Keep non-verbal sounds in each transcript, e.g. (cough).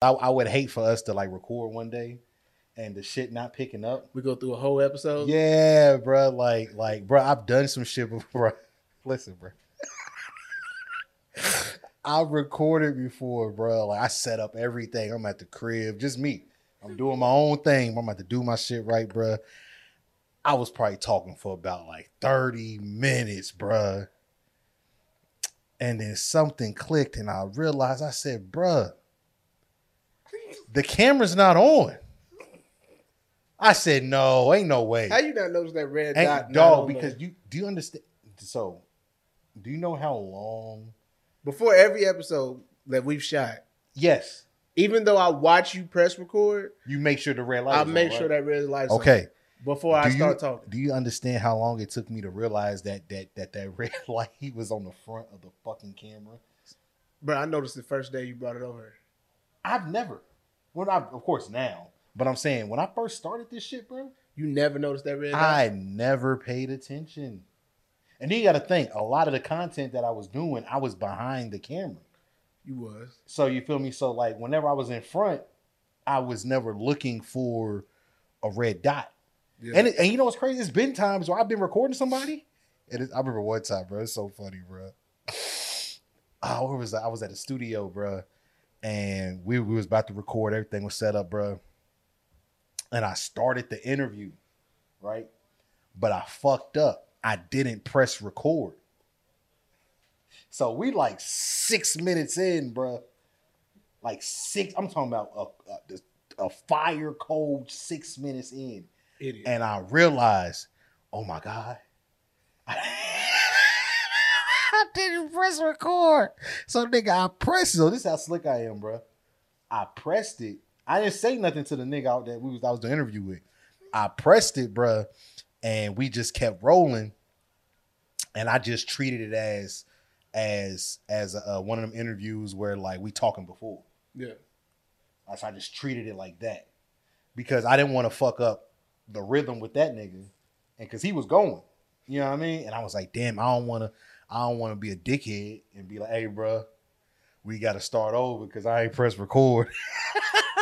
I, I would hate for us to like record one day and the shit not picking up. We go through a whole episode. Yeah, bro. Like, like, bro, I've done some shit (laughs) before. Listen, bro. (laughs) I've recorded before, bro. Like, I set up everything. I'm at the crib, just me. I'm doing my own thing. I'm about to do my shit right, bro. I was probably talking for about like 30 minutes, bro. And then something clicked, and I realized I said, bruh, the camera's not on. I said, no, ain't no way. How you not notice that red Ain't dot? dog, because there? you do you understand so do you know how long before every episode that we've shot, yes even though I watch you press record, you make sure the red light I is on, make right? sure that red light's on okay before I start you, talking. do you understand how long it took me to realize that that that that red (laughs) light was on the front of the fucking camera Bro, I noticed the first day you brought it over. i've never well I, of course now but i'm saying when i first started this shit bro You never noticed that red dot. i never paid attention and then you got to think a lot of the content that i was doing i was behind the camera You was. So you feel me? So like whenever I was in front, I was never looking for a red dot. Yeah. And it, and you know what's crazy? It's been times where I've been recording somebody. And it, I remember one time, bro. It's so funny, bro. Oh, (sighs) where was I? I was at the studio, bro, and we, we was about to record. Everything was set up, bro. And I started the interview, right? But I fucked up. I didn't press record. So we like six minutes in, bro. Like six. I'm talking about a, a, a fire cold six minutes in, Idiot. and I realized, oh my god, (laughs) (laughs) I didn't press record. So nigga, I pressed it. So this is how slick I am, bro. I pressed it. I didn't say nothing to the nigga out that we was I was doing the interview with. I pressed it, bro, and we just kept rolling. And I just treated it as as as uh, one of them interviews where like we talking before. yeah. So I just treated it like that because I didn't want to fuck up the rhythm with that nigga, and because he was going, you know what I mean. And I was like, damn, I don't want to, I don't want to be a dickhead and be like, hey, bro, we got to start over because I ain't pressed record. (laughs)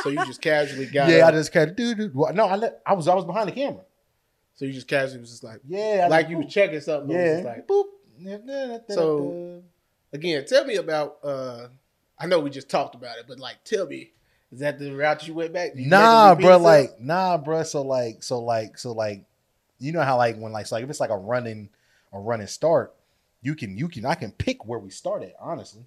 So you just casually got yeah, I just kind of dude. No, I let, I was I was behind the camera. So you just casually was just like Yeah, I like you was checking something. Yeah. like, boop. So- again, tell me about uh I know we just talked about it, but like tell me, is that the route you went back? You nah, bro. Like, nah, bro. So like, so like, so like, you know how like when like, so like if it's like a running, a running start, you can you can I can pick where we started. Honestly,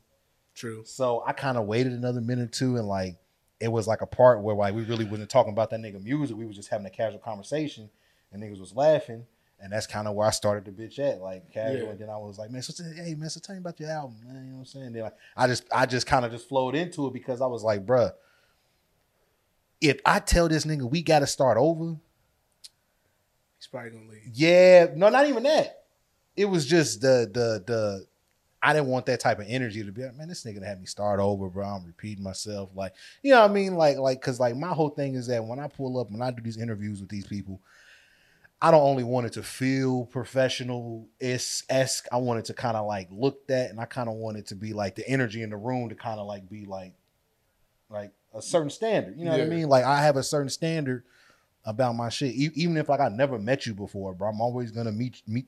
True. so I kind of waited another minute or two, and like it was like a part where like we really wasn't talking about that nigga music. We was just having a casual conversation, and niggas was laughing. And that's kind of where I started the bitch at, like casual. Yeah. And then I was like, man, so hey man, so tell me about your album, man. You know what I'm saying? Then like, I just I just kind of just flowed into it because I was like, bruh, if I tell this nigga we got to start over, He's probably gonna leave. yeah, no, not even that. It was just the the the. I didn't want that type of energy to be like, man, this nigga had me start over, bro. I'm repeating myself, like you know what I mean, like like because like my whole thing is that when I pull up when I do these interviews with these people, I don't only want it to feel professional esque. I want it to kind of like look that, and I kind of want it to be like the energy in the room to kind of like be like like a certain standard. You know what I mean? Like I have a certain standard about my shit. E- even if like I never met you before, bro, I'm always gonna meet meet.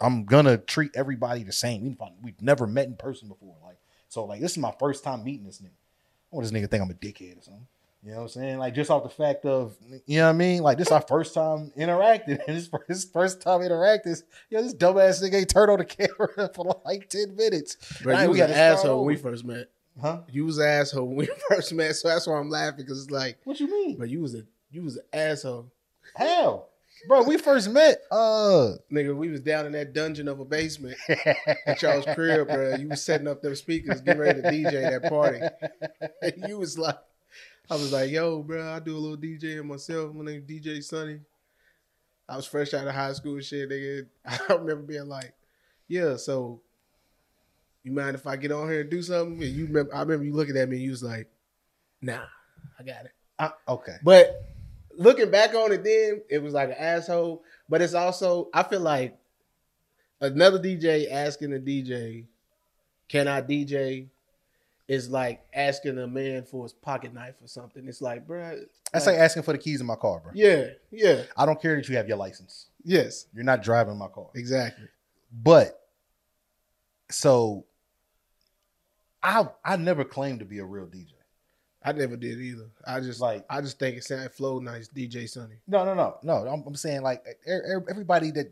I'm gonna treat everybody the same, even if I, we've never met in person before. Like so, like this is my first time meeting this nigga. I want this nigga think I'm a dickhead or something. You know what I'm saying? Like just off the fact of, you know what I mean? Like this is our first time interacting, and (laughs) this this first time interacting. Yo, this dumbass nigga ain't turned on the (laughs) camera for like ten minutes. Bro, you was an asshole when we first met. Huh? You was an asshole when we (laughs) first met, so that's why I'm laughing because it's like, What you mean? but you was a you was an asshole, Hell, bro, we first met. Uh, nigga. We was down in that dungeon of a basement at y'all's (laughs) crib, bro. You was setting up them speakers, getting ready to DJ that party. (laughs) And you was like, I was like, yo, bro, I do a little DJing myself. My name DJ Sunny. I was fresh out of high school and shit, nigga. (laughs) I remember being like, yeah, so you mind if I get on here and do something? And you remember, I remember you looking at me and you was like, nah, I got it. Uh, okay. But looking back on it then, it was like an asshole. But it's also, I feel like another DJ asking a DJ, can I DJ? is like asking a man for his pocket knife or something. It's like, bro, That's like, asking for the keys in my car, bro. yeah, yeah, I don't care that you have your license. yes, You're not driving my car. exactly. But so I I never claimed to be a real DJ. I never did either. I just Like- I just think it sounded flow nice, DJ Sunny. No, no, no, no. I'm, I'm saying like everybody that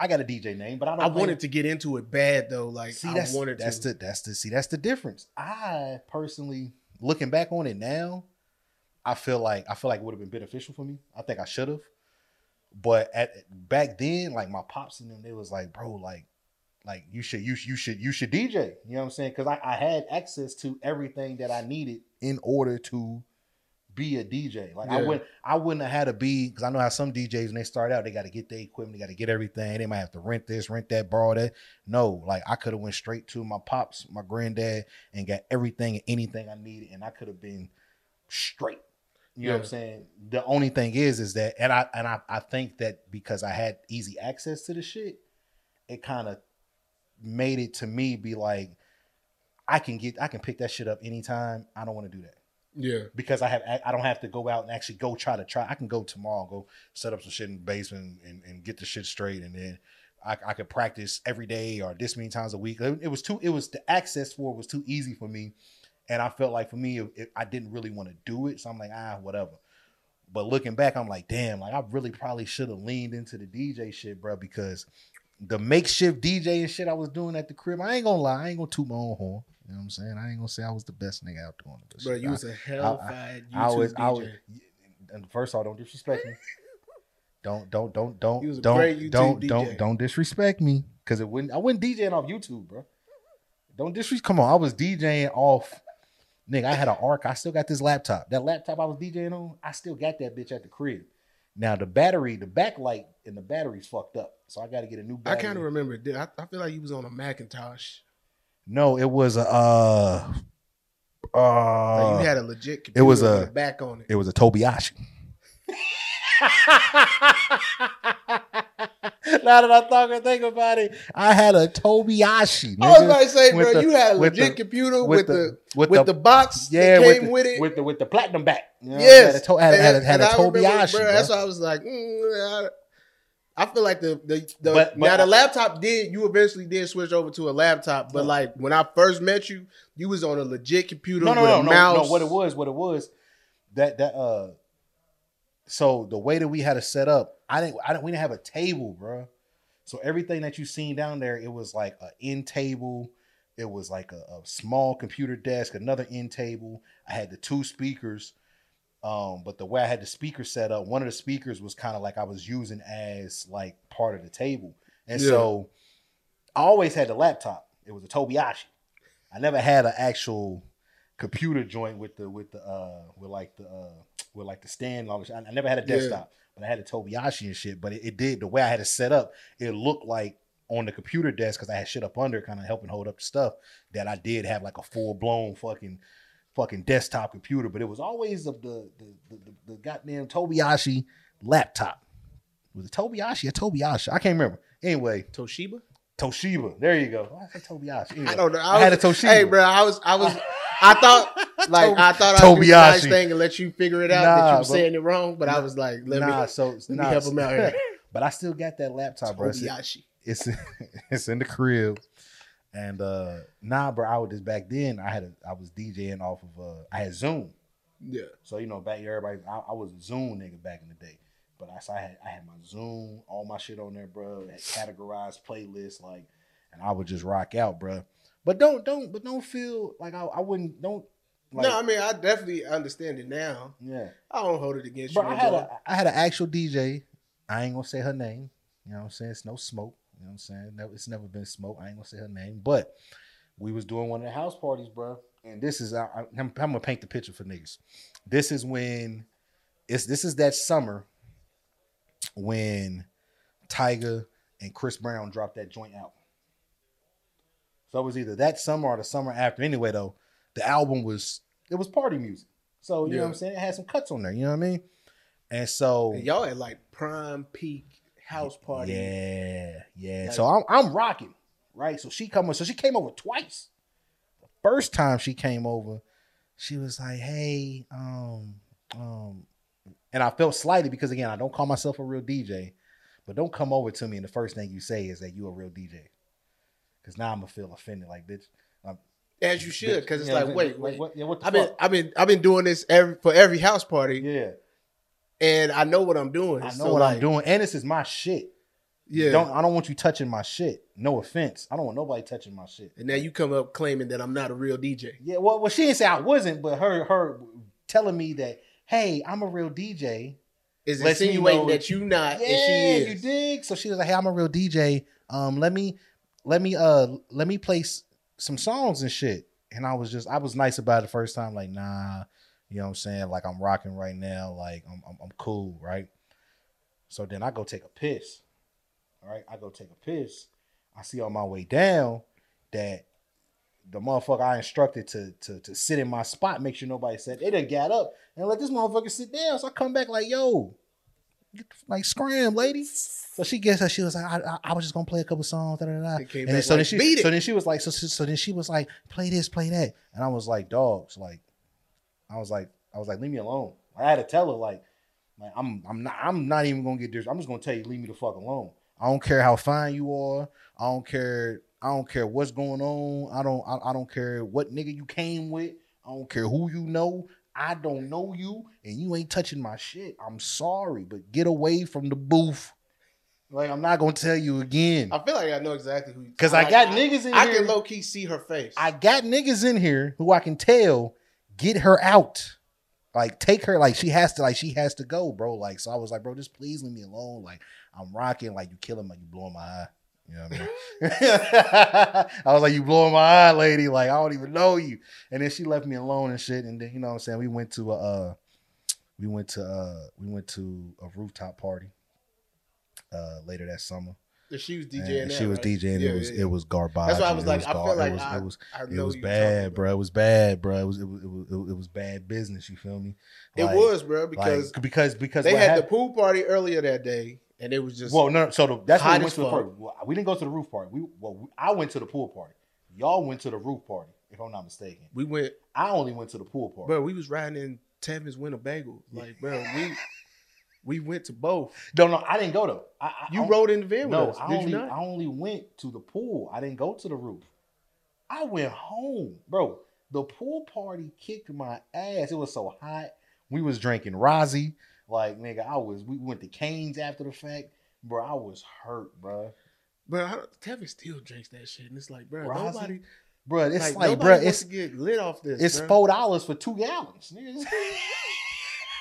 I got a DJ name, but I don't. I wanted to get into it bad though. Like see I that's wanted that's to. the that's the see that's the difference. I personally looking back on it now, I feel like I feel like it would have been beneficial for me. I think I should have, but at back then, like my pops and them, they was like, bro, like. Like you should you, you should you should DJ. You know what I'm saying? Because I, I had access to everything that I needed in order to be a DJ. Like I Yeah. wouldn't I wouldn't have had to be because I know how some DJs when they start out they got to get their equipment, they got to get everything. They might have to rent this, rent that, borrow that. No, like I could have went straight to my pops, my granddad, and got everything and anything I needed, and I could have been straight. You know what I'm saying? The only thing is, is that, and I and I, I think that because I had easy access to the shit, it kind of made it to me be like, I can get, I can pick that shit up anytime. I don't want to do that yeah, because I have I don't have to go out and actually go try to try. I can go tomorrow, go set up some shit in the basement and, and get the shit straight, and then I, I could practice every day or this many times a week. It, was too. It was the access for it was too easy for me, and I felt like for me, it, it- I didn't really want to do it. So I'm like, ah, whatever. But looking back, I'm like, damn, like I really probably should have leaned into the DJ shit, bro, because the makeshift DJ and shit I was doing at the crib, I ain't gonna lie, I ain't gonna toot my own horn. You know what I'm saying? I ain't gonna say I was the best nigga out doing it. bro, you was a hellfired YouTube I was, DJ. I was, and first of all, don't disrespect me. (laughs) Don't, don't, don't, don't, was a don't, don't, DJ. don't, don't disrespect me because it wouldn't. I wasn't DJing off YouTube, bro. Don't disrespect. Come on, I was DJing off. Nigga, I had an arc. I still got this laptop. That laptop I was DJing on, I still got that bitch at the crib. Now the battery, the backlight, and the battery's fucked up, so I got to get a new. I kind of remember. Did I, I feel like you was on a Macintosh. No, it was a. Uh, Like uh, you had a legit. it was a- back on it. It was a Tobiashi. (laughs) (laughs) now that I talk and think about it, I had a Tobiashi. I was nigga, about to say, bro, the- you had a with legit the- computer with, the, with, with the, the, box yeah that with came the, with it. with the with the platinum back. You know, yes, had a, had, had a, had a Tobiashi. bro, bro. That's why I was like, mm, I, I feel like the the, the But- but now the I- laptop did you eventually did switch over to a laptop, but No. like when I first met you, you was on a legit computer no, no, with no, a no, mouse. no. What it was, what it was, that that uh, so the way that we had it set up, I didn't, I didn't, we didn't have a table, bro. So everything that you seen down there, it was like a end table. It was like a, a small computer desk, another end table. I had the two speakers. Um, but the way I had the speaker set up, one of the speakers was kind of like I was using as like part of the table. And Yeah. so I always had the laptop. It was a Tobiashi. I never had an actual computer joint with the with the uh with like the uh with like the stand and all this. I, I never had a Yeah. desktop, but I had a Tobiashi and shit. But it, it did the way I had it set up, it looked like on the computer desk because I had shit up under, kind of helping hold up the stuff. That I did have like a full blown fucking fucking desktop computer, but it was always the the the, the, the, the goddamn Tobiashi laptop. Was it Tobiashi or Tobiashi? I can't remember. Anyway, Toshiba. Toshiba. There you go. Why I said Tobiashi? Anyway, I don't know. I, had a Toshiba. Hey, bro, I was I was I thought (laughs) like I thought the Tobiashi. nice thing and let you figure it out that you were saying it wrong, but I was like, let nah, me so let nah, me help him out here. (laughs) but I still got that laptop, bro. It's, Tobiashi. it's (laughs) it's in the crib, and uh nah, bro. I was just back then. I had a I was DJing off of uh I had Zune, Yeah. so you know back everybody. I, I was a Zune nigga back in the day, but I I had I had my Zune, all my shit on there, bro. Had categorized playlists like, and I would just rock out, bro. But don't don't but don't feel like I I wouldn't don't like no, I mean I definitely understand it now. yeah. I don't hold it against Bro, you. I had a I had an actual DJ. I ain't gonna say her name. You know what I'm saying? It's no smoke. You know what I'm saying? No, it's never been smoke. I ain't gonna say her name. But we was doing one of the house parties, bro. And this is I, I'm gonna paint the picture for niggas. This is when it's this is that summer when Tyga and Chris Brown dropped that joint out. So it was either that summer or the summer after. Anyway, though, the album was it was party music. So you know what I'm saying? It had some cuts on there. You know what I mean? And so And y'all at like prime peak house party. yeah, yeah. Like- so I'm I'm rocking, right? So she come so she came over twice. The first time she came over, she was like, "Hey, um, um," and I felt slighted because again, I don't call myself a real DJ, but don't come over to me and the first thing you say is that you a real DJ, because now I'm gonna feel offended. Like, bitch, um, As you should, because it's yeah, like, wait, wait. what, yeah, what I've been. I've been, I've been doing this every for every house party, yeah, and I know what I'm doing. I know So, what like, I'm doing, and this is my shit. Yeah. Don't I don't want you touching my shit. No offense. I don't want nobody touching my shit. and now you come up claiming that I'm not a real DJ. Yeah, well, well, she didn't say I wasn't, but her her telling me that, hey, I'm a real DJ. Is insinuating know- that you not Yeah, and she you dig. So she was like, hey, I'm a real DJ. Um, let me let me uh let me play some songs and shit. And I was just I was nice about it the first time, like, nah, you know what I'm saying? Like I'm rocking right now, like I'm I'm, I'm cool, right? So then I go take a piss. All right, I go take a piss. I see on my way down that the motherfucker I instructed to to to sit in my spot, make sure nobody said they done got up and let this motherfucker sit down. So I come back like, yo, like scram, lady. So she gets her. She was like, I, I, I was just gonna play a couple songs. Da, da, da. And then, back so then she, "Beat it." so then she was like, so, so so then she was like, play this, play that, and I was like, dogs, like, I was like, I was like, leave me alone. I had to tell her like, like I'm I'm not I'm not even gonna get this. I'm just gonna tell you, leave me the fuck alone. I don't care how fine you are. I don't care. I don't care what's going on. I don't. I, I don't care what nigga you came with. I don't care who you know. I don't know you, and you ain't touching my shit. I'm sorry, but get away from the booth. Like I'm not gonna tell you again. I feel like I know exactly who. Cause I got niggas in I here. I can low key see her face. I got niggas in here who I can tell get her out. Like take her, like she has to, like she has to go, bro. Like so, I was like, bro, just please leave me alone. Like I'm rocking, like you killing like you blowing my eye. You know what I mean? (laughs) I was like, you blowing my eye, lady. Like I don't even know you. And then she left me alone and shit. And then you know what I'm saying? We went to a, uh, we went to uh, we went to a rooftop party uh later that summer. she was And DJing. that, she was right? DJing. Yeah, it was yeah. it was garbage. That's why I was It like, I gar- feel like it was, I, it was I it was who you're talking bad, bro. It was bad, bro. It was it was it was, it was bad business. You feel me? It was, bro, like, because because because they had the pool party earlier that day, and it was just well, no. So the, that's when we went to the first. well, We didn't go to the roof party. We well, we, I went to the pool party. Y'all went to the roof party, if I'm not mistaken. we went, I only went to the pool party. bro. We was riding in Tavin's Winnebago, like, bro, we we went to both. no, no, I didn't go though. I, I, You I, rode in the van with us, I did only you not? I only went to the pool. I didn't go to the roof. I went home, bro. The pool party kicked my ass. It was so hot. We was drinking Rossi. Like nigga, I was. We went to Canes after the fact, bro. I was hurt, bro. Bro, I, Tevin still drinks that shit, and it's like, bro, Rossi? nobody, Bro, it's like, like, bro, it's get lit off this. it's bro. four dollars for two gallons. (laughs)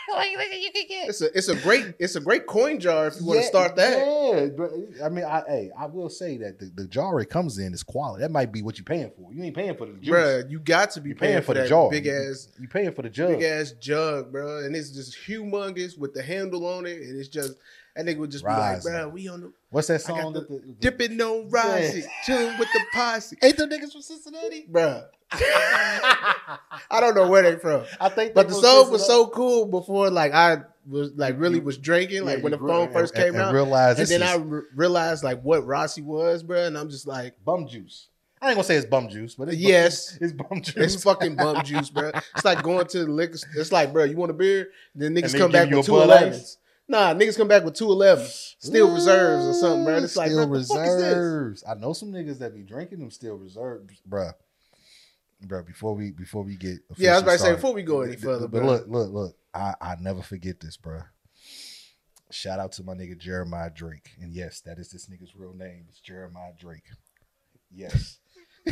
nigga. (laughs) like nigga, you can get. It's a it's a great it's a great coin jar if you want to start that. Yeah, but I mean, I hey, I will say that the, the jar it comes in is quality. That might be what you're paying for. You ain't paying for the juice. Bruh, you got to be you paying, for, the that jar. big ass You paying for the jug. big ass jug, bro. And it's just humongous with the handle on it, and it's just that nigga would just be like, Rising. bro, we on the What's that song? got that the, the, dipping on rising, chilling with the posse, (laughs) Ain't them niggas from Cincinnati? bro. I don't know where they from, I think, but the song was so cool before, like I was like really was drinking, like Yeah, when the phone and- first and- came and out, realized and then I is re- realized like what Rossi was, bro, and I'm just like. bum juice. I ain't gonna say it's bum juice, but it's Yes. (laughs) it's bum juice. It's fucking bum juice, bro. It's like going to the liquor. It's like, bro, you want a beer? Then niggas come back with two elevens. Nah, niggas come back with two elevens, Steel Reserves or something, bro. And it's like, still the fuck is this? reserves. I know some niggas that be drinking them Steel Reserves, bruh. Bruh, before we before we get Yeah, I was about to say before we go any further, but bro. look, look, look. I I never forget this, bruh. Shout out to my nigga Jeremiah Drake, and yes, that is this nigga's real name. It's Jeremiah Drake. Yes. (laughs)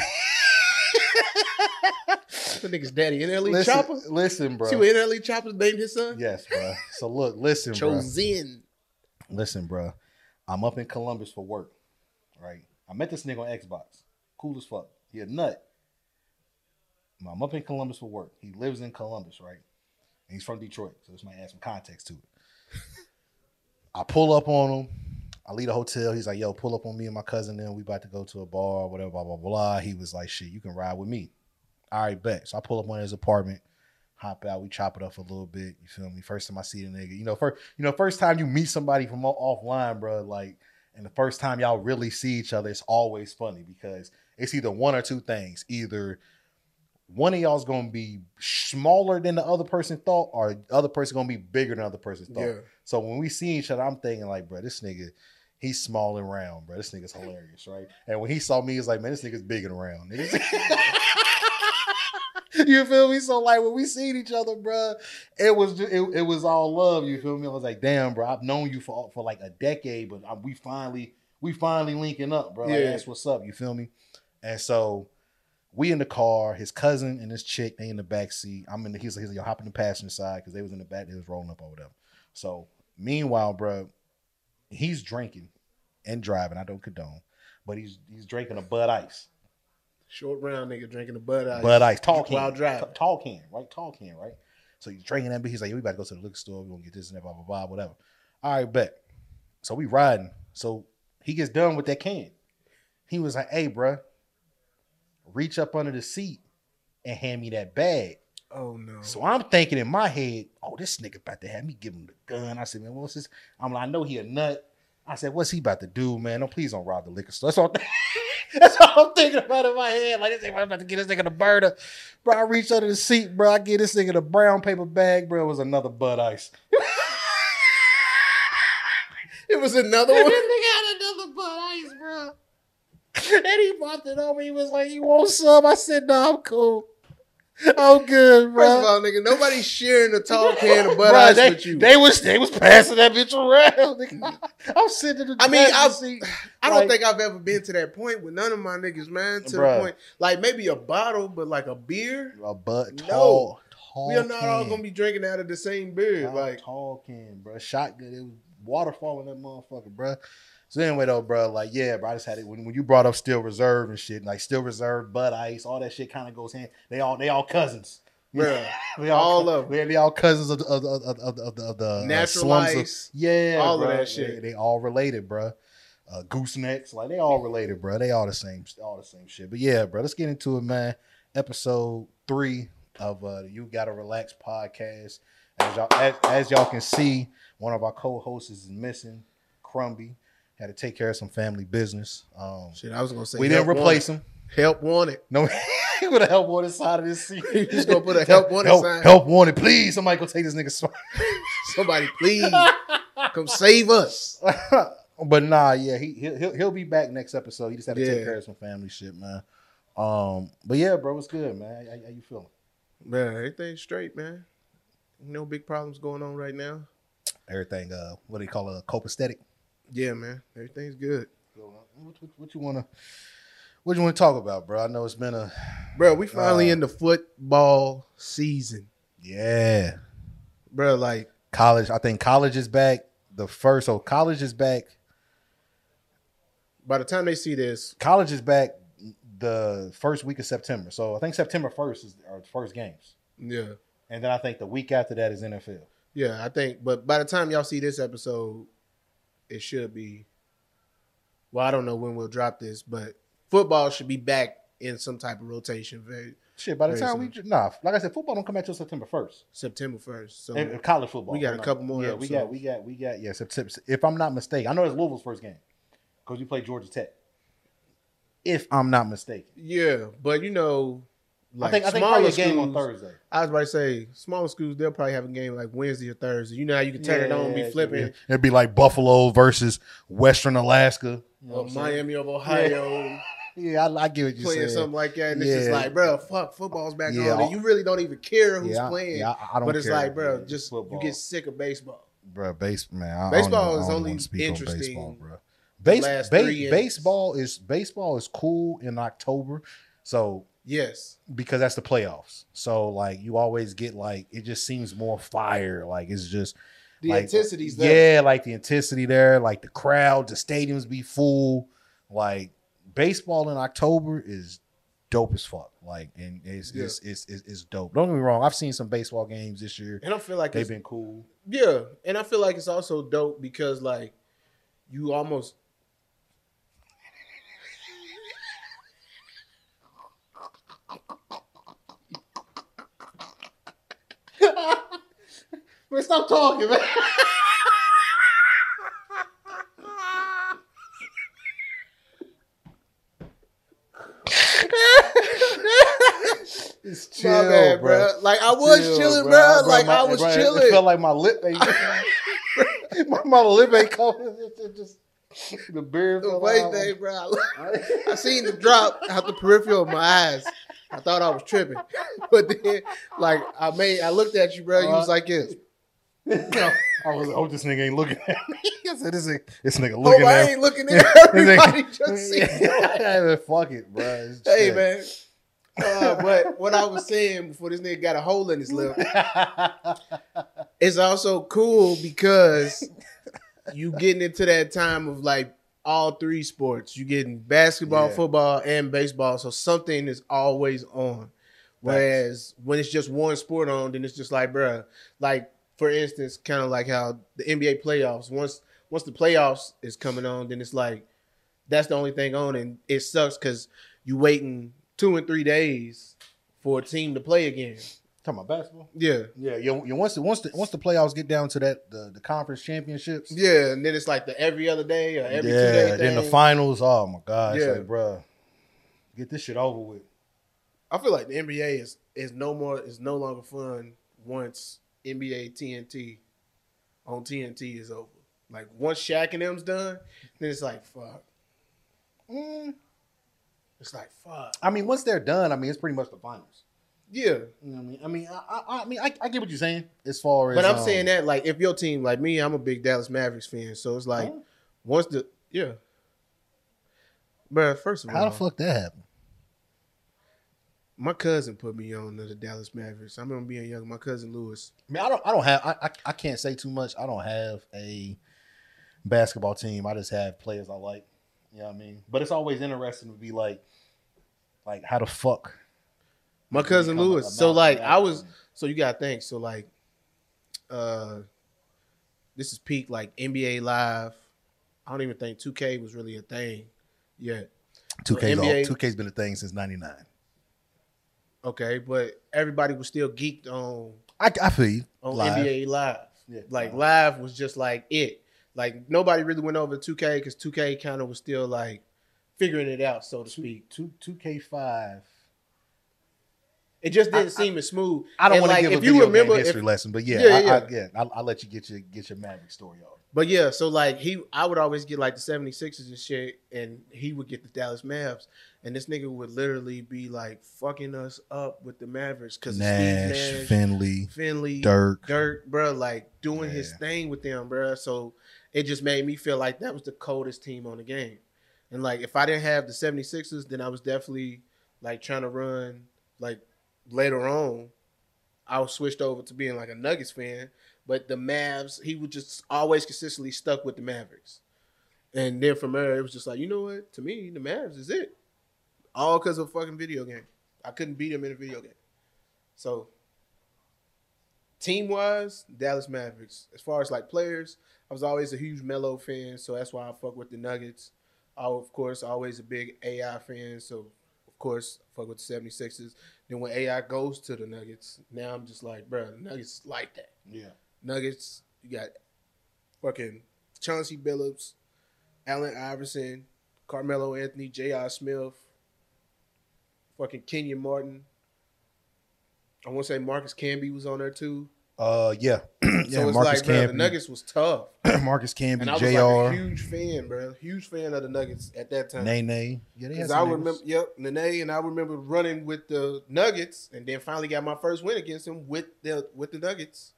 The nigga's daddy NLE listen, Chopper. listen, bro. See what NLE Chopper named his son? Yes, bro. So look, listen, bro. Listen, bro. I'm up in Columbus for work, right? I met this nigga on Xbox. Cool as fuck. He a nut. I'm up in Columbus for work. He lives in Columbus, right? And he's from Detroit, so this might add some context to it. (laughs) I pull up on him. I leave the hotel. He's like, "Yo, pull up on me and my cousin. Then we about to go to a bar, whatever, blah blah blah." He was like, "Shit, you can ride with me." All right, bet. So I pull up on his apartment, hop out. We chop it up a little bit. You feel me? First time I see the nigga, you know, first, you know, first time you meet somebody from offline, bro, like, and the first time y'all really see each other, it's always funny because it's either one or two things. Either one of y'all's gonna be smaller than the other person thought, or the other person gonna be bigger than the other person thought. Yeah. So when we see each other, I'm thinking like, bro, this nigga, he's small and round, bro. This nigga's hilarious, right? And when he saw me, he's like, man, this nigga's big and round. (laughs) you feel me? So like when we seen each other, bro, it was just, it, it was all love. You feel me? I was like, damn, bro, I've known you for for like a decade, but I, we finally we finally linking up, bro. Like, Yeah. that's what's up. You feel me? And so we in the car, his cousin and his chick, they in the back seat. I'm in the he's like, he's like, yo, hop in the passenger side because they was in the back, they was rolling up or whatever. So meanwhile, bro, he's drinking and driving. I don't condone, but he's he's drinking a Bud Ice. Short round nigga drinking a Bud Ice. Bud Ice, can, While driving. T- tall can, right? Tall can, right? So he's drinking that, but he's like, yo, we about to go to the liquor store. We gonna get this and that, blah blah blah, whatever. All right, bet. So we riding. So he gets done with that can. He was like, hey, bruh, reach up under the seat and hand me that bag. Oh no. So I'm thinking in my head, oh, this nigga about to have me give him the gun. I said, man, what's this? I'm like, I know he a nut. I said, what's he about to do, man? No, please don't rob the liquor store. That's all, (laughs) that's all I'm thinking about in my head. Like, this nigga about to get this nigga the burner. Bro, I reach under the seat, bro. I get this nigga the brown paper bag, bro. It was another Bud Ice. (laughs) it was another one. nigga had another Bud Ice, bro. (laughs) And he popped it on me. He was like, you want some? I said, no, I'm cool. I'm good, bro. First of all, nigga, nobody's sharing a tall can of Bud Bruh, Ice they, with you. They was they was passing that bitch around. nigga. (laughs) I'm sitting in the I mean, I've- seat. I don't like- think I've ever been to that point with none of my niggas, man. To Bruh. the point, like maybe a bottle, but like a beer. a butt No. tall, tall. we are not all gonna be drinking out of the same beer. Tall, Like, tall can, bro. Shotgun. It was waterfall in that motherfucker, bro. So anyway, though, bro, like yeah, bro. I just had it when, when you brought up Steel Reserve and shit, like Steel Reserve, Bud Ice, all that shit kind of goes hand. They all they all cousins. Bruh, we (laughs) all of 'em. They, they all cousins of the of, the- of, the- of, the- of, the- of uh, natural slums of-. Yeah, All of that shit. They, they all related, bro. Uh, goosenecks, like they all related, bro. They all the same, all the same shit. But yeah, bro, let's get into it, man. Episode three of uh, the You Gotta Relax podcast. As y'all, as, as y'all can see, one of our co-hosts is missing. Crumby had to take care of some family business. Um, Shit, I was gonna say we didn't replace wanted. him. Help wanted. No, (laughs) he would have help wanted side of this seat. (laughs) He just gonna put a help wanted help, sign. help wanted, please. Somebody go take this nigga spot. (laughs) Somebody, please come save us. but nah, yeah, he he'll, he'll he'll be back next episode. He just had to Yeah. take care of some family shit, man. Um, but yeah, bro, what's good, man? How, how you feeling? Man, everything's straight, man. No big problems going on right now. Everything, uh, what do you call it, copacetic? Yeah, man, everything's good, What, what, what you wanna, what you want to talk about, bro? I know it's been a bro. We finally Uh, in the football season, yeah, bro. Like, college. I think college is back. The first, so college is back. by the time they see this, College is back the first week of September. So I think September first is our first games, yeah, and then I think the week after that is NFL. yeah, I think. But by the time y'all see this episode, it should be. Well, I don't know when we'll drop this, but football should be back in some type of rotation. Very Shit, by the Very time we nah, like I said, football don't come back till September first. September first. So In, in college football, we got a couple more Yeah, we got, we got, we got. Yeah, September. If I'm not mistaken, I know it's Louisville's first game because we play Georgia Tech. If I'm not mistaken, yeah, but you know, like I think I think smaller probably a game on schools- Thursday. I was about to say smaller schools they'll probably have a game like Wednesday or Thursday. You know how you can turn it on, and be flipping. yeah. It'd be like Buffalo versus Western Alaska. You know Or what I'm saying? Miami of Ohio (laughs) Yeah, I, I get what you playing saying. something like that, and it's just like, bro, fuck, football's back Yeah, on, and you really don't even care who's yeah, playing. yeah, I, I don't but it's care. like, bro, Yeah, just football. you get sick of baseball. bro. Base man, I, Baseball I don't, even- is I don't only wanna speak on interesting baseball, bro. Base, base- baseball is baseball is cool in October, so Yes, because that's the playoffs. So like you always get like it just seems more fire. Like it's just the like, intensity's there. Yeah, like the intensity there, like the crowd, the stadiums be full. Like baseball in October is dope as fuck. Like and it's Yeah. it's, it's, it's it's dope. Don't get me wrong. I've seen some baseball games this year. and I feel like They've it's, been cool. yeah, and I feel like it's also dope because like you almost Man, stop talking, man. This chick, bro. Like I was Chill, chilling, bro. bro. Bro, Like my- I was bro, It chilling. felt like my lip ain't. (laughs) my, my lip ain't cold. It just the beard. the way they, bro. I, (laughs) I seen the drop out the peripheral of my eyes. I thought I was tripping, (laughs) but then, like, I made, I looked at you, bro. You uh, was like this. I was, like, oh, this nigga ain't looking at me. (laughs) I said, this, nigga- this nigga looking at me. ain't looking (laughs) at everybody. just see. (laughs) yeah, fuck it, bro. Hey, man. Uh, but what I was saying before this nigga got a hole in his lip, it's also cool because you getting into that time of like all three sports. You getting basketball, Yeah. football, and baseball. So something is always on. Whereas when it's just one sport on, then it's just like, bruh, like for instance, kind of like how the NBA playoffs. Once once the playoffs is coming on, then it's like that's the only thing on, and it sucks because you waiting two and three days for a team to play again. Talking about basketball. Yeah, Yeah, you, you once the once the once the playoffs get down to that the, the conference championships. yeah, and then it's like the every other day or every yeah, two day. then the finals. Oh my god, Yeah. like, bruh, get this shit over with. I feel like the NBA is is no more is no longer fun once NBA TNT on TNT is over. Like once Shaq and them's done, then it's like fuck. Mm, It's like fuck. I mean, once they're done, I mean, it's pretty much the finals. Yeah, You know what I mean? I mean, I, I, I mean, I, I get what you're saying as far as. but I'm um, saying that like if your team like me, I'm a big Dallas Mavericks fan, so it's like huh? once the yeah. But first of all, how the fuck that happened? My cousin put me on the Dallas Mavericks. i'm remember being young. My cousin Lewis. I mean, I don't, I don't have, I, I, I can't say too much. I don't have a basketball team. I just have players I like. You know what I mean? But it's always interesting to be like, like how the fuck My cousin Lewis. So like? I was so you gotta think. So like uh this is peak like NBA live. I don't even think 2K was really a thing yet. two K's all, NBA two K's been a thing since '99. Okay, but everybody was still geeked on I, I feel you. on Live. NBA live. Yeah, Like live. live was just like it. Like nobody really went over 2K because 2K kind of was still like figuring it out, so to speak. two two K five. It just didn't I- seem as smooth. I don't And, want like, to give if a you video remember, game if- history lesson, but yeah, Yeah, I, yeah. I, yeah, I'll, I'll let you get your get your Maverick story off. But yeah, so like he I would always get like the 76ers and shit, and he would get the Dallas Mavs. And this nigga would literally be like fucking us up with the Mavericks because Nash, Nash, Finley, Finley, Dirk. Dirk, bro, like doing his thing with them, bro. So it just made me feel like that was the coldest team on the game. And like if I didn't have the 76ers, then I was definitely like trying to run like later on. I was switched over to being like a Nuggets fan. But the Mavs, he was just always consistently stuck with the Mavericks. And then from there, it was just like, you know what? To me, the Mavs is it. All because of a fucking video game. I couldn't beat him in a video game. So team wise, Dallas Mavericks. As far as like players, I was always a huge Melo fan, so that's why I fuck with the Nuggets. I, of course, always a big AI fan, so of course, I fuck with the 76ers. Then when AI goes to the Nuggets, now I'm just like, bro, the Nuggets like that. Yeah, Nuggets, you got fucking Chauncey Billups, Allen Iverson, Carmelo Anthony, J.R. Smith, fucking Kenyon Martin. I want to say Marcus Camby was on there too. uh, yeah, (clears throat) yeah. so it's Marcus like, bro, the Nuggets was tough. (clears throat) Marcus Camby, And I was Jr. like a huge fan, bro. Huge fan of the Nuggets at that time. Nene. Yeah, they had Because I remember, yep, Nene, and I remember running with the Nuggets, and then finally got my first win against him with the with the Nuggets.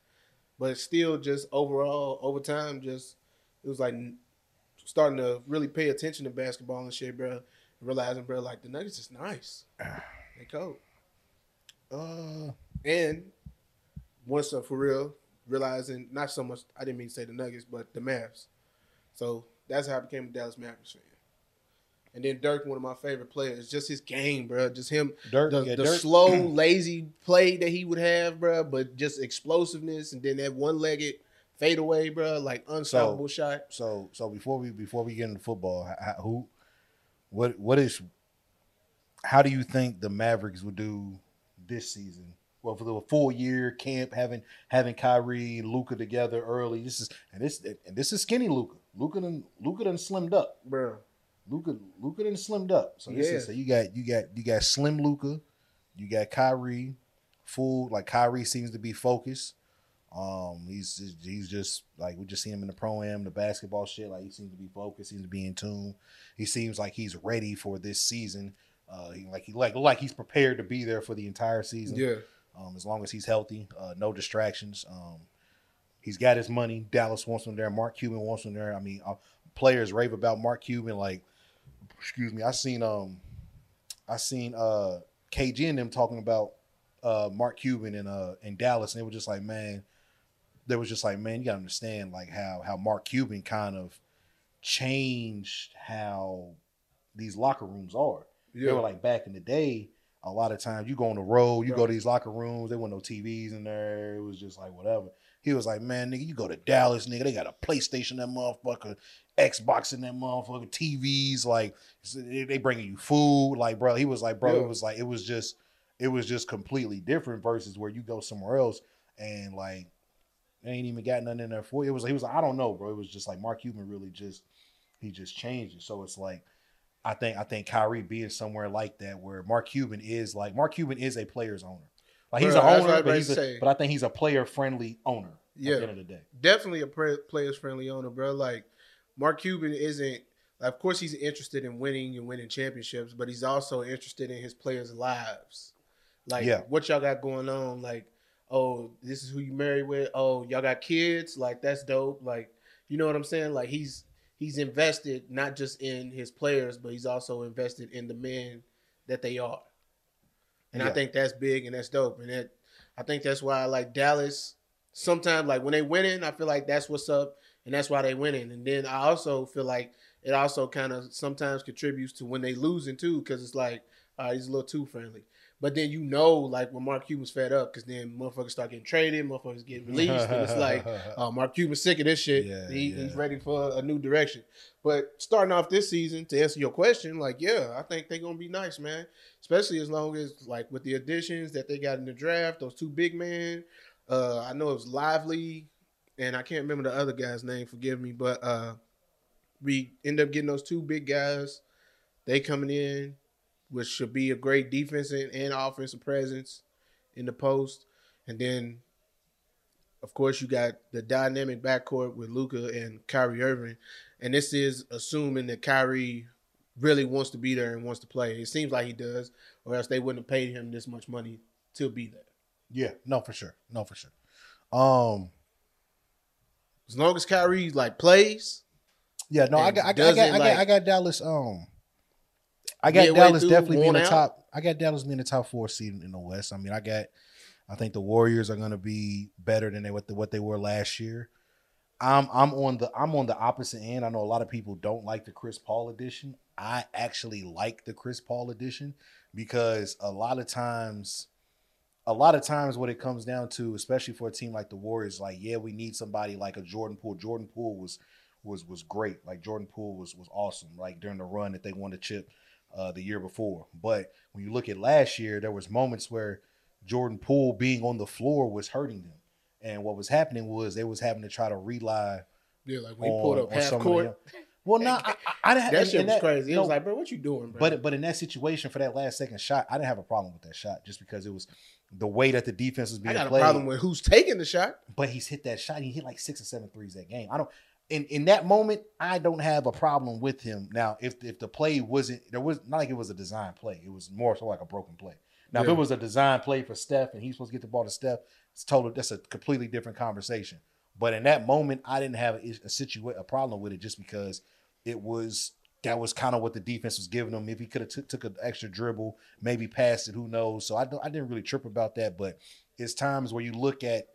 But still, just overall, over time, just it was like starting to really pay attention to basketball and shit, bro. Realizing, bro, like the Nuggets is nice. (sighs) They cold. Uh, And once uh, for real, realizing not so much, I didn't mean to say the Nuggets, but the Mavs. So that's how I became a Dallas Mavericks fan. And then Dirk, one of my favorite players, just his game, bro. Just him, Dirk, the, yeah, the Dirk. slow, (clears throat) lazy play that he would have, bro, but just explosiveness, and then that one-legged fadeaway, bro, like unstoppable shot. So, so before we before we get into football, h- h- who, what, what is, how do you think the Mavericks would do this season? Well, for the full year camp, having having Kyrie, and Luka together early. This is and this and this is skinny Luka. Luka and Luka done slimmed up. Bro, Luka Luka done slimmed up. So this Yeah. is so you got you got you got slim Luka, you got Kyrie, full Like Kyrie seems to be focused. Um, he's he's just like we just see him in the pro am, the basketball shit. Like he seems to be focused, seems to be in tune. He seems like he's ready for this season. Uh, he, like he like like he's prepared to be there for the entire season. Yeah. Um, as long as he's healthy, uh, no distractions. Um, he's got his money. Dallas wants him there. Mark Cuban wants him there. I mean, uh, players rave about Mark Cuban. Like, excuse me, I seen um, I seen uh KG and them talking about uh Mark Cuban in uh in Dallas, and they were just like, man, they was just like, man, you gotta understand like how how Mark Cuban kind of changed how these locker rooms are. Yeah. They were like back in the day. A lot of times you go on the road, you go to these locker rooms. There weren't no TVs in there. It was just like whatever. He was like, man, nigga, you go to Dallas, nigga. They got a PlayStation, that motherfucker, Xbox in that motherfucker, TVs. Like they bringing you food. Like, bro, he was like, bro, Yeah. it was like it was just it was just completely different versus where you go somewhere else and like they ain't even got nothing in there for you. It was he was like, I don't know, bro. It was just like Mark Cuban really just he just changed it. So it's like I think I think Kyrie being somewhere like that where Mark Cuban is like Mark Cuban is a player's owner. Like he's Bro, an that's what I owner, but he's a, but I think he's a player friendly owner Yeah. at the end of the day. definitely a players friendly owner, bro. Like Mark Cuban isn't. Of course, he's interested in winning and winning championships, but he's also interested in his players' lives. Like Yeah. what y'all got going on. Like, oh, this is who you married with. Oh, y'all got kids. Like that's dope. Like, you know what I'm saying? Like he's he's invested not just in his players, but he's also invested in the men that they are. And I think that's big and that's dope. And that I think that's why I like Dallas. Sometimes like when they winning, I feel like that's what's up and that's why they winning. And then I also feel like it also kind of sometimes contributes to when they losing too, because it's like, all right, he's a little too friendly. But then you know, like when Mark Cuban's fed up, because then motherfuckers start getting traded, motherfuckers get released, and it's like, (laughs) oh, Mark Cuban's sick of this shit. Yeah, he, yeah. He's ready for a new direction. But starting off this season, to answer your question, like, yeah, I think they're gonna be nice, man. Especially as long as like with the additions that they got in the draft, those two big men. Uh, I know it was Lively, and I can't remember the other guy's name. Forgive me, but uh, we end up getting those two big guys. They coming in, which should be a great defense and, and offensive presence in the post, and then of course, you got the dynamic backcourt with Luka and Kyrie Irving, and this is assuming that Kyrie really wants to be there and wants to play. It seems like he does, or else they wouldn't have paid him this much money to be there. Yeah, no, for sure. No, for sure. Um As long as Kyrie like plays, Yeah, no, I got, I got, I got, I got, I got Dallas. Um, I got Dallas through, definitely being the top. I got Dallas being the top four seed in the West. I mean, I got. I think the Warriors are going to be better than they what the, what they were last year. I'm I'm on the I'm on the opposite end. I know a lot of people don't like the Chris Paul edition. I actually like the Chris Paul edition because a lot of times a lot of times what it comes down to, especially for a team like the Warriors, like yeah, we need somebody like a Jordan Poole. Jordan Poole was was was great. Like Jordan Poole was was awesome. Like during the run that they won the chip uh, the year before. But when you look at last year, there was moments where Jordan Poole being on the floor was hurting them, and what was happening was they was having to try to rely yeah, like when he on, pulled up half court, (laughs) Well, no, I, I, I didn't. that and- shit and was crazy. It no, was like, bro, what you doing, bro? but but in that situation for that last second shot, I didn't have a problem with that shot just because it was the way that the defense was being I got a played. problem with who's taking the shot. but he's hit that shot. He hit like six or seven threes that game. I don't. In in that moment, I don't have a problem with him. Now, if if the play wasn't there was not like it was a design play. It was more so like a broken play. Now, if it was a design play for Steph and he's supposed to get the ball to Steph, it's total. That's a completely different conversation. But in that moment, I didn't have a, a situa- a problem with it just because it was that was kind of what the defense was giving him. If he could have took took an extra dribble, maybe passed it, who knows? So I don't, I didn't really trip about that. But it's times where you look at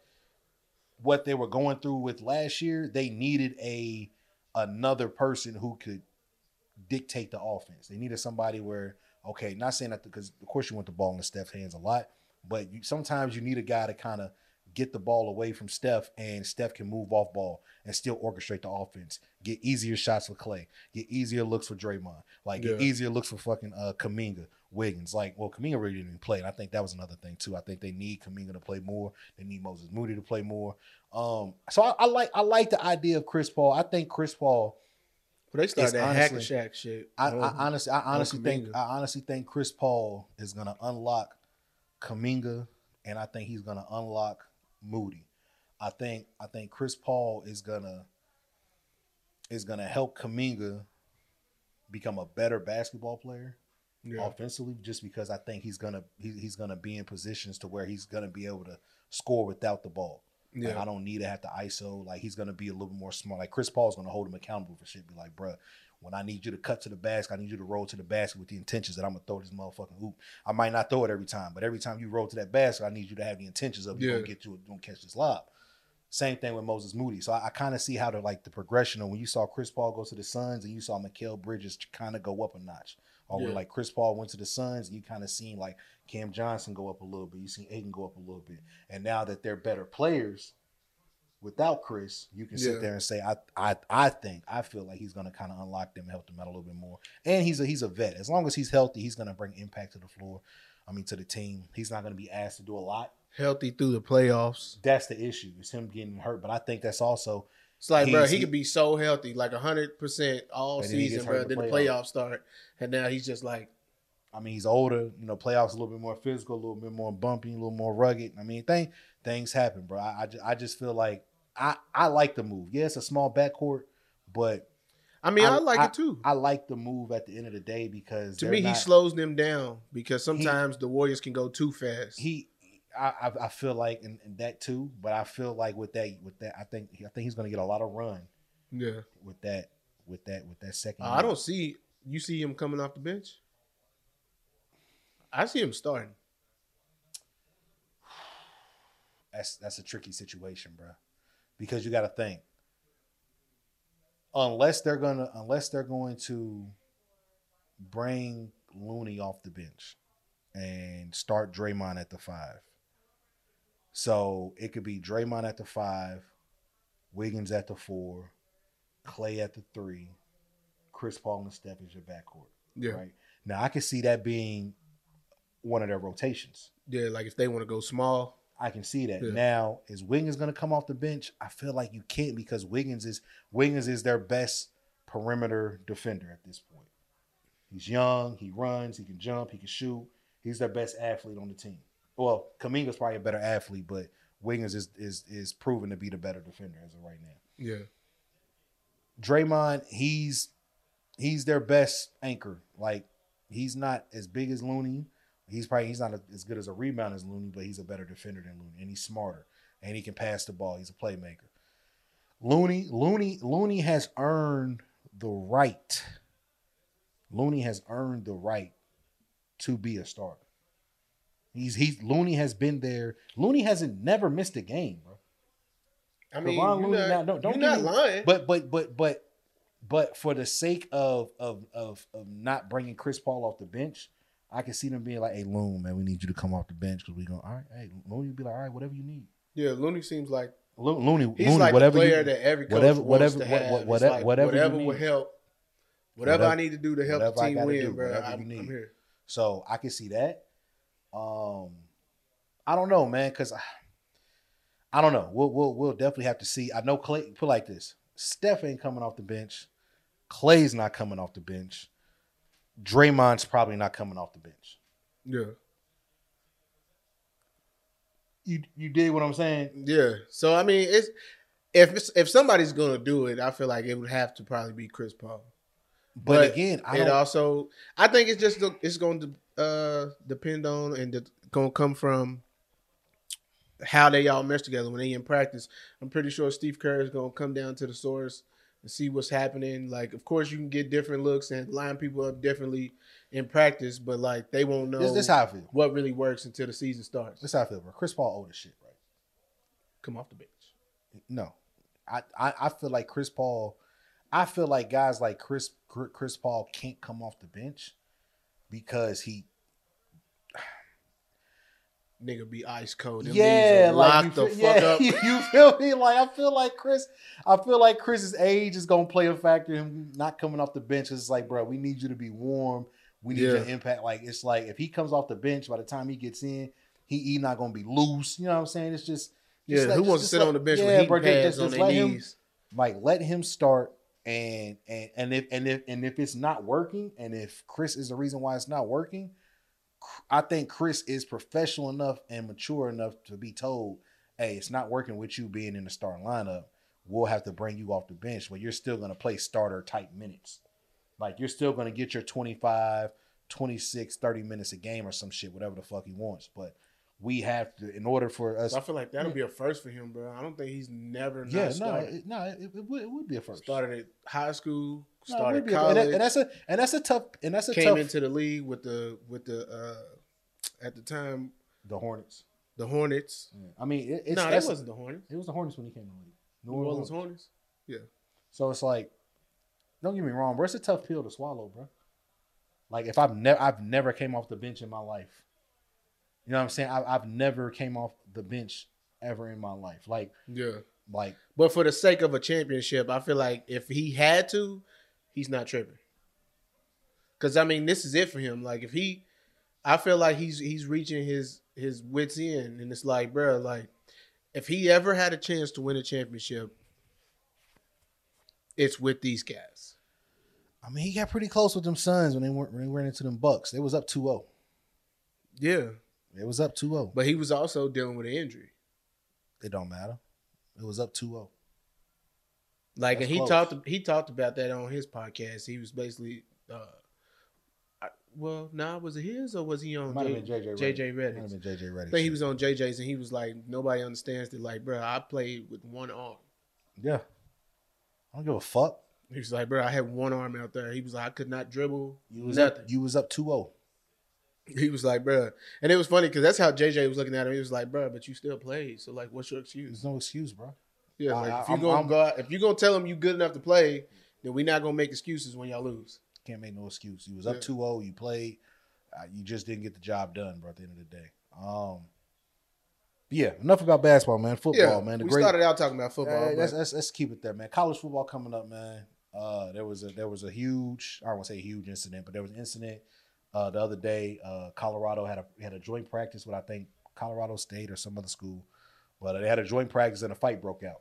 what they were going through with last year, they needed a another person who could dictate the offense. They needed somebody where, okay, not saying that because of course you want the ball in Steph's hands a lot, but you sometimes you need a guy to kind of get the ball away from Steph and Steph can move off ball and still orchestrate the offense. Get easier shots for Clay. Get easier looks for Draymond. Like get easier looks for fucking uh Kuminga, Wiggins. Like, well, Kuminga really didn't even play. And I think that was another thing too. I think they need Kuminga to play more. They need Moses Moody to play more. Um, so I, I like I like the idea of Chris Paul. I think Chris Paul But they started that hack and shack shit. I, Oh, I honestly, I honestly think, I honestly think Chris Paul is gonna unlock Kuminga and I think he's gonna unlock Moody. I think I think Chris Paul is gonna is gonna help Kuminga become a better basketball player Yeah. offensively, just because I think he's gonna he, he's gonna be in positions to where he's gonna be able to score without the ball. Like, Yeah. I don't need to have to ISO. Like he's gonna be a little bit more smart. Like Chris Paul's gonna hold him accountable for shit. Be like, bruh, when I need you to cut to the basket, I need you to roll to the basket with the intentions that I'm gonna throw this motherfucking hoop. I might not throw it every time, but every time you roll to that basket, I need you to have the intentions of you Yeah. gonna get to it, don't catch this lob. Same thing with Moses Moody. So I, I kind of see how the like the progression of when you saw Chris Paul go to the Suns and you saw Mikal Bridges kind of go up a notch. Or when like Chris Paul went to the Suns, you kind of seen like Cam Johnson go up a little bit. You seen Ayton go up a little bit. And now that they're better players without Chris, you can sit there and say, I I I think I feel like he's gonna kind of unlock them and help them out a little bit more. And he's a he's a vet. As long as he's healthy, he's gonna bring impact to the floor. I mean to the team. He's not gonna be asked to do a lot. Healthy through the playoffs. That's the issue. Is him getting hurt. But I think that's also It's like, bro, he he- could be so healthy, like hundred percent all he season, bro. Then the playoffs. start, and now he's just like, I mean, he's older. You know, playoffs a little bit more physical, a little bit more bumpy, a little more rugged. I mean, thing things happen, bro. I I just, I just feel like I I like the move. Yeah, it's a small backcourt, but I mean, I, I- like I- it too. I like the move at the end of the day because to me, he slows them down because sometimes the Warriors can go too fast. he. I, I, feel like and, and that too, but I feel like with that with that I think I think he's going to get a lot of run yeah, with that with that with that second. Uh, I don't see you see him coming off the bench. I see him starting. that's that's a tricky situation, bro. Because you got to think, unless they're gonna unless they're going to bring Looney off the bench and start Draymond at the five. So it could be Draymond at the five, Wiggins at the four, Clay at the three, Chris Paul and Steph is your backcourt. Yeah, Right now, I can see that being one of their rotations. yeah. Like if they want to go small, I can see that. Yeah. Now, is Wiggins going to come off the bench? I feel like you can't because Wiggins is Wiggins is their best perimeter defender at this point. He's young, he runs, he can jump, he can shoot. He's their best athlete on the team. Well, Kuminga's probably a better athlete, but Wiggins is is is proven to be the better defender as of right now. yeah, Draymond, he's he's their best anchor. Like he's not as big as Looney. He's probably he's not a, as good as a rebound as Looney, but he's a better defender than Looney, and he's smarter, and he can pass the ball. He's a playmaker. Looney, Looney, Looney has earned the right. Looney has earned the right to be a starter. He's he's Looney has been there. Looney hasn't never missed a game, bro. I mean, Kevon you're Looney not, now- don't- don't you're not me- lying. But but but but but for the sake of of of of not bringing Chris Paul off the bench, I can see them being like, "Hey, Loon, man, we need you to come off the bench because we going all right." Hey, Looney be like, "All right, whatever you need." yeah, Looney seems like Lo- Looney, he's Looney, like whatever player you, that every coach whatever- whatever- to what- have. what- whatever- like, whatever whatever will help. Whatever, Whatever- I need to do to help the I team win, do, bro. I'm, I'm here. So I can see that. Um, I don't know, man, because I, I don't know. We'll we'll we'll definitely have to see. I know Clay put like this: Steph ain't coming off the bench. Clay's not coming off the bench. Draymond's probably not coming off the bench. Yeah, You you did what I'm saying? yeah. So I mean, it's if it's, if somebody's gonna do it, I feel like it would have to probably be Chris Paul. But, But again, I it also, I think it's just it's going to uh, depend on and going to come from how they all mesh together when they in practice. I'm pretty sure Steve Kerr is to come down to the source and see what's happening. Like, of course, you can get different looks and line people up differently in practice, but like they won't know this, this how I feel. what really works until the season starts. This how I feel, bro. Chris Paul old as shit, right? Come off the bench. No, I, I I feel like Chris Paul. I feel like guys like Chris Chris Paul can't come off the bench because he Nigga be ice cold. Them yeah like locked the feel, fuck yeah, (laughs) up. you feel me like I feel like Chris I feel like Chris's age is gonna play a factor in him not coming off the bench. It's like bro, we need you to be warm. We need Yeah. your impact. Like it's like if he comes off the bench by the time he gets in, he, he not gonna be loose. You know what I'm saying? It's just Yeah, just let- who just- wants to sit let- on the bench yeah, with heat bro, just- pads just- on their let him- knees? like let him start and and and if and if and if it's not working and if Chris is the reason why it's not working, I think Chris is professional enough and mature enough to be told, "Hey, it's not working with you being in the starting lineup. We'll have to bring you off the bench, but you're still going to play starter type minutes. Like you're still going to get your 25, 26, 30 minutes a game or some shit, whatever the fuck he wants. But we have to, in order for us, I feel like that'll be a first for him, bro. I don't think he's never yeah, no, it, no, it, it, would, it would be a first. Started at high school, No, started would be a- college, and, that- and that's a and that's a tough and that's a came tough. into the league with the with the uh at the time the Hornets. the Hornets. Yeah. I mean, it, it's no, that wasn't the Hornets. It was the Hornets when he came in the league. New Orleans Hornets. Yeah. So it's like, don't get me wrong, bro. It's a tough pill to swallow, bro. Like if I've never, I've never came off the bench in my life. You know what I'm saying? I, I've never came off the bench ever in my life. Like, Yeah. like But for the sake of a championship, I feel like if he had to, he's not tripping. Cause I mean, this is it for him. Like if he, I feel like he's he's reaching his his wits end, and it's like, bro, like if he ever had a chance to win a championship, it's with these guys. I mean, he got pretty close with them Suns when they went when they ran into them Bucks. They was up 2-0. Yeah, It was up 2-0. but he was also dealing with an injury. It don't matter. It was up oh. 2-0. Like, That's and he close. talked he talked about that on his podcast. He was basically, uh, I, well, nah, was it his or was he on Might J- have been JJ. JJ Redick. Redick? Might have been JJ Redick. I think he was on JJ's and he was like, nobody understands that. Like, bro, I played with one arm. Yeah. I don't give a fuck. He was like, bro, I had one arm out there. He was like, I could not dribble. You was nothing. up. You was up oh. 2-0. (laughs) He was like, bro, and it was funny because that's how JJ was looking at him. He was like, bro, but you still played. So like, what's your excuse? There's no excuse, bro. Yeah, I- like if you I'm- gonna I'm- go out, if you gonna tell him you good enough to play, then we not gonna make excuses when y'all lose. Can't make no excuse. You was up Yeah. 2-0. You played. Uh, you just didn't get the job done, bro. At the end of the day. Um. yeah. Enough about basketball, man. Football, yeah, man. The we great. started out talking about football. Let's, let's let's keep it there, man. College football coming up, man. Uh, there was a there was a huge I don't want to say huge incident, but there was an incident uh, the other day. Uh, Colorado had a had a joint practice with I think Colorado State or some other school, but they had a joint practice and a fight broke out.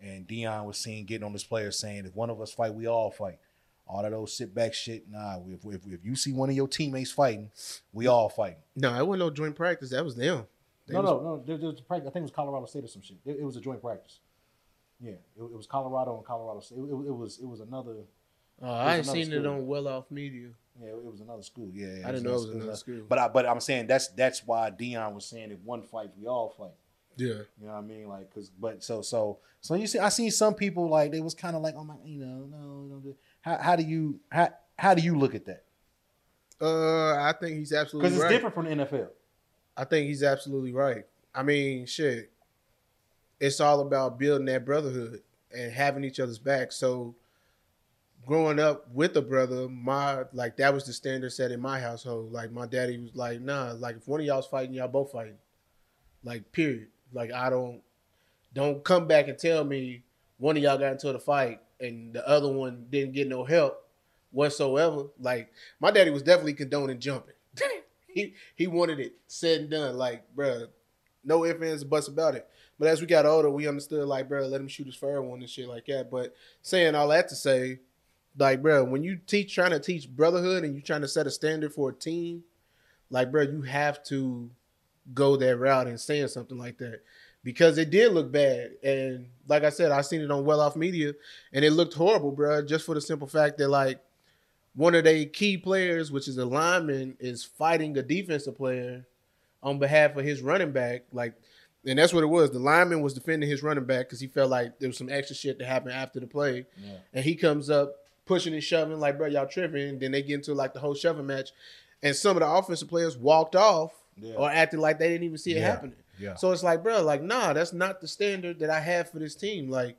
And Deion was seen getting on his players saying, "If one of us fight, we all fight." All of those sit back shit. Nah, if, if, if you see one of your teammates fighting, we all fighting. no, it wasn't no joint practice. That was them. They No, was- no, no. There, there was a practice. I think it was Colorado State or some shit. It, it was a joint practice. Yeah, it, it was Colorado and Colorado State. It, it, it was it was another. Oh, I ain't another seen it on Well Off Media. Yeah, it was another school. Yeah, yeah I didn't know it was another school. But I, but I'm saying that's that's why Deion was saying if one fight, we all fight. Yeah, You know what I mean? Like, cause but so so so you see, I seen some people like they was kind of like, oh my, you know, no, no. no. How how do you how how do you look at that? uh, I think he's absolutely Because it's right. different from the NFL. I think he's absolutely right. I mean, shit, it's all about building that brotherhood and having each other's back. So, growing up with a brother, my like that was the standard set in my household. Like my daddy was like, nah, like if one of y'all's fighting, y'all both fighting. Like period. Like I don't don't come back and tell me one of y'all got into the fight and the other one didn't get no help whatsoever. Like my daddy was definitely condoning jumping. (laughs) he he wanted it said and done. Like, bruh, no ifs, ands, or buts about it. But as we got older, we understood, like, bruh, let him shoot his fair one and shit like that. But saying all that to say, like, bruh, when you teach, trying to teach brotherhood and you're trying to set a standard for a team, like, bruh, you have to go that route and saying something like that. Because it did look bad. And like I said, I seen it on Well Off Media and it looked horrible, bruh, just for the simple fact that, like, one of their key players, which is a lineman, is fighting a defensive player on behalf of his running back. Like, and that's what it was. The lineman was defending his running back because he felt like there was some extra shit that happened after the play. Yeah. And he comes up pushing and shoving, like, bro, y'all tripping. And then they get into like the whole shoving match. And some of the offensive players walked off Yeah. or acted like they didn't even see it Yeah. happening. Yeah. So it's like, bro, like, nah, that's not the standard that I have for this team. Like,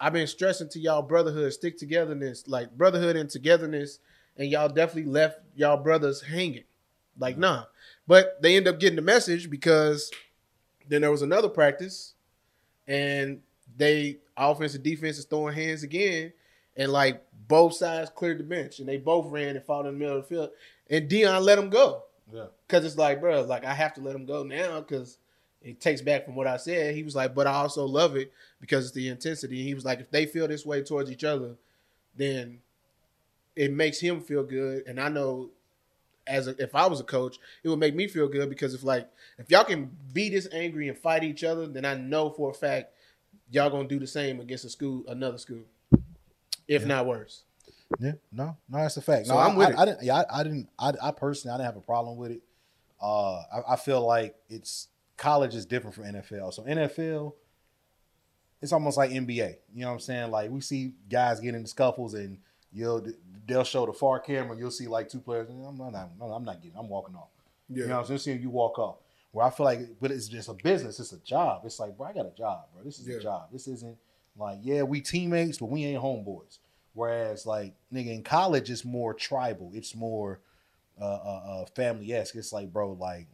I've been stressing to y'all brotherhood, stick togetherness, like brotherhood and togetherness, and y'all definitely left y'all brothers hanging. Like, nah. But they end up getting the message because then there was another practice, and they offense and defense is throwing hands again, and like both sides cleared the bench, and they both ran and fought in the middle of the field, and Deion let them go. Yeah. Cause it's like, bro, like I have to let him go now because it takes back from what I said. He was like, but I also love it because it's the intensity. He was like, if they feel this way towards each other, then it makes him feel good. And I know as a, if I was a coach, it would make me feel good because if like if y'all can be this angry and fight each other, then I know for a fact y'all gonna do the same against a school, another school, if Yeah. not worse. Yeah, no, no, that's a fact. So no, I'm I, with I, it. I didn't. Yeah, I, I didn't. I, I personally, I didn't have a problem with it. Uh, I, I feel like it's college is different from NFL. So NFL, it's almost like NBA. You know what I'm saying? Like we see guys getting into scuffles, and you'll they'll show the far camera. You'll see like two players. and I'm not. I'm not getting. I'm walking off. Yeah. You know, what I'm saying? seeing you walk off. Where I feel like, but it's just a business. It's a job. It's like, bro, I got a job, bro. This is Yeah. a job. This isn't like, yeah, we teammates, but we ain't homeboys. Whereas, like, nigga, in college, it's more tribal. It's more uh, uh, uh family esque. It's like, bro, like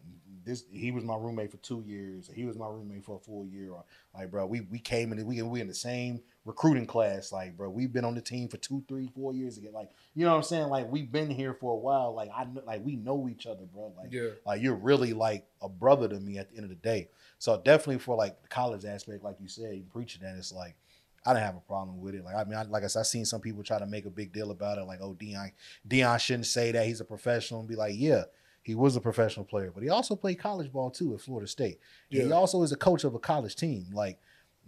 this. He was my roommate for two years. Or he was my roommate for a full year. Or like, bro, we we came in. We we in the same recruiting class. Like, bro, we've been on the team for two, three, four years again. Like, you know what I'm saying? Like, we've been here for a while. Like, I like we know each other, bro. Like, Yeah. like you're really like a brother to me at the end of the day. So definitely for like the college aspect, like you said, you preaching that it's like I didn't have a problem with it. Like I mean, I, like I said, I seen some people try to make a big deal about it, like oh Deion, Deion shouldn't say that he's a professional and be like, yeah, he was a professional player, but he also played college ball too at Florida State. And He also is a coach of a college team. Like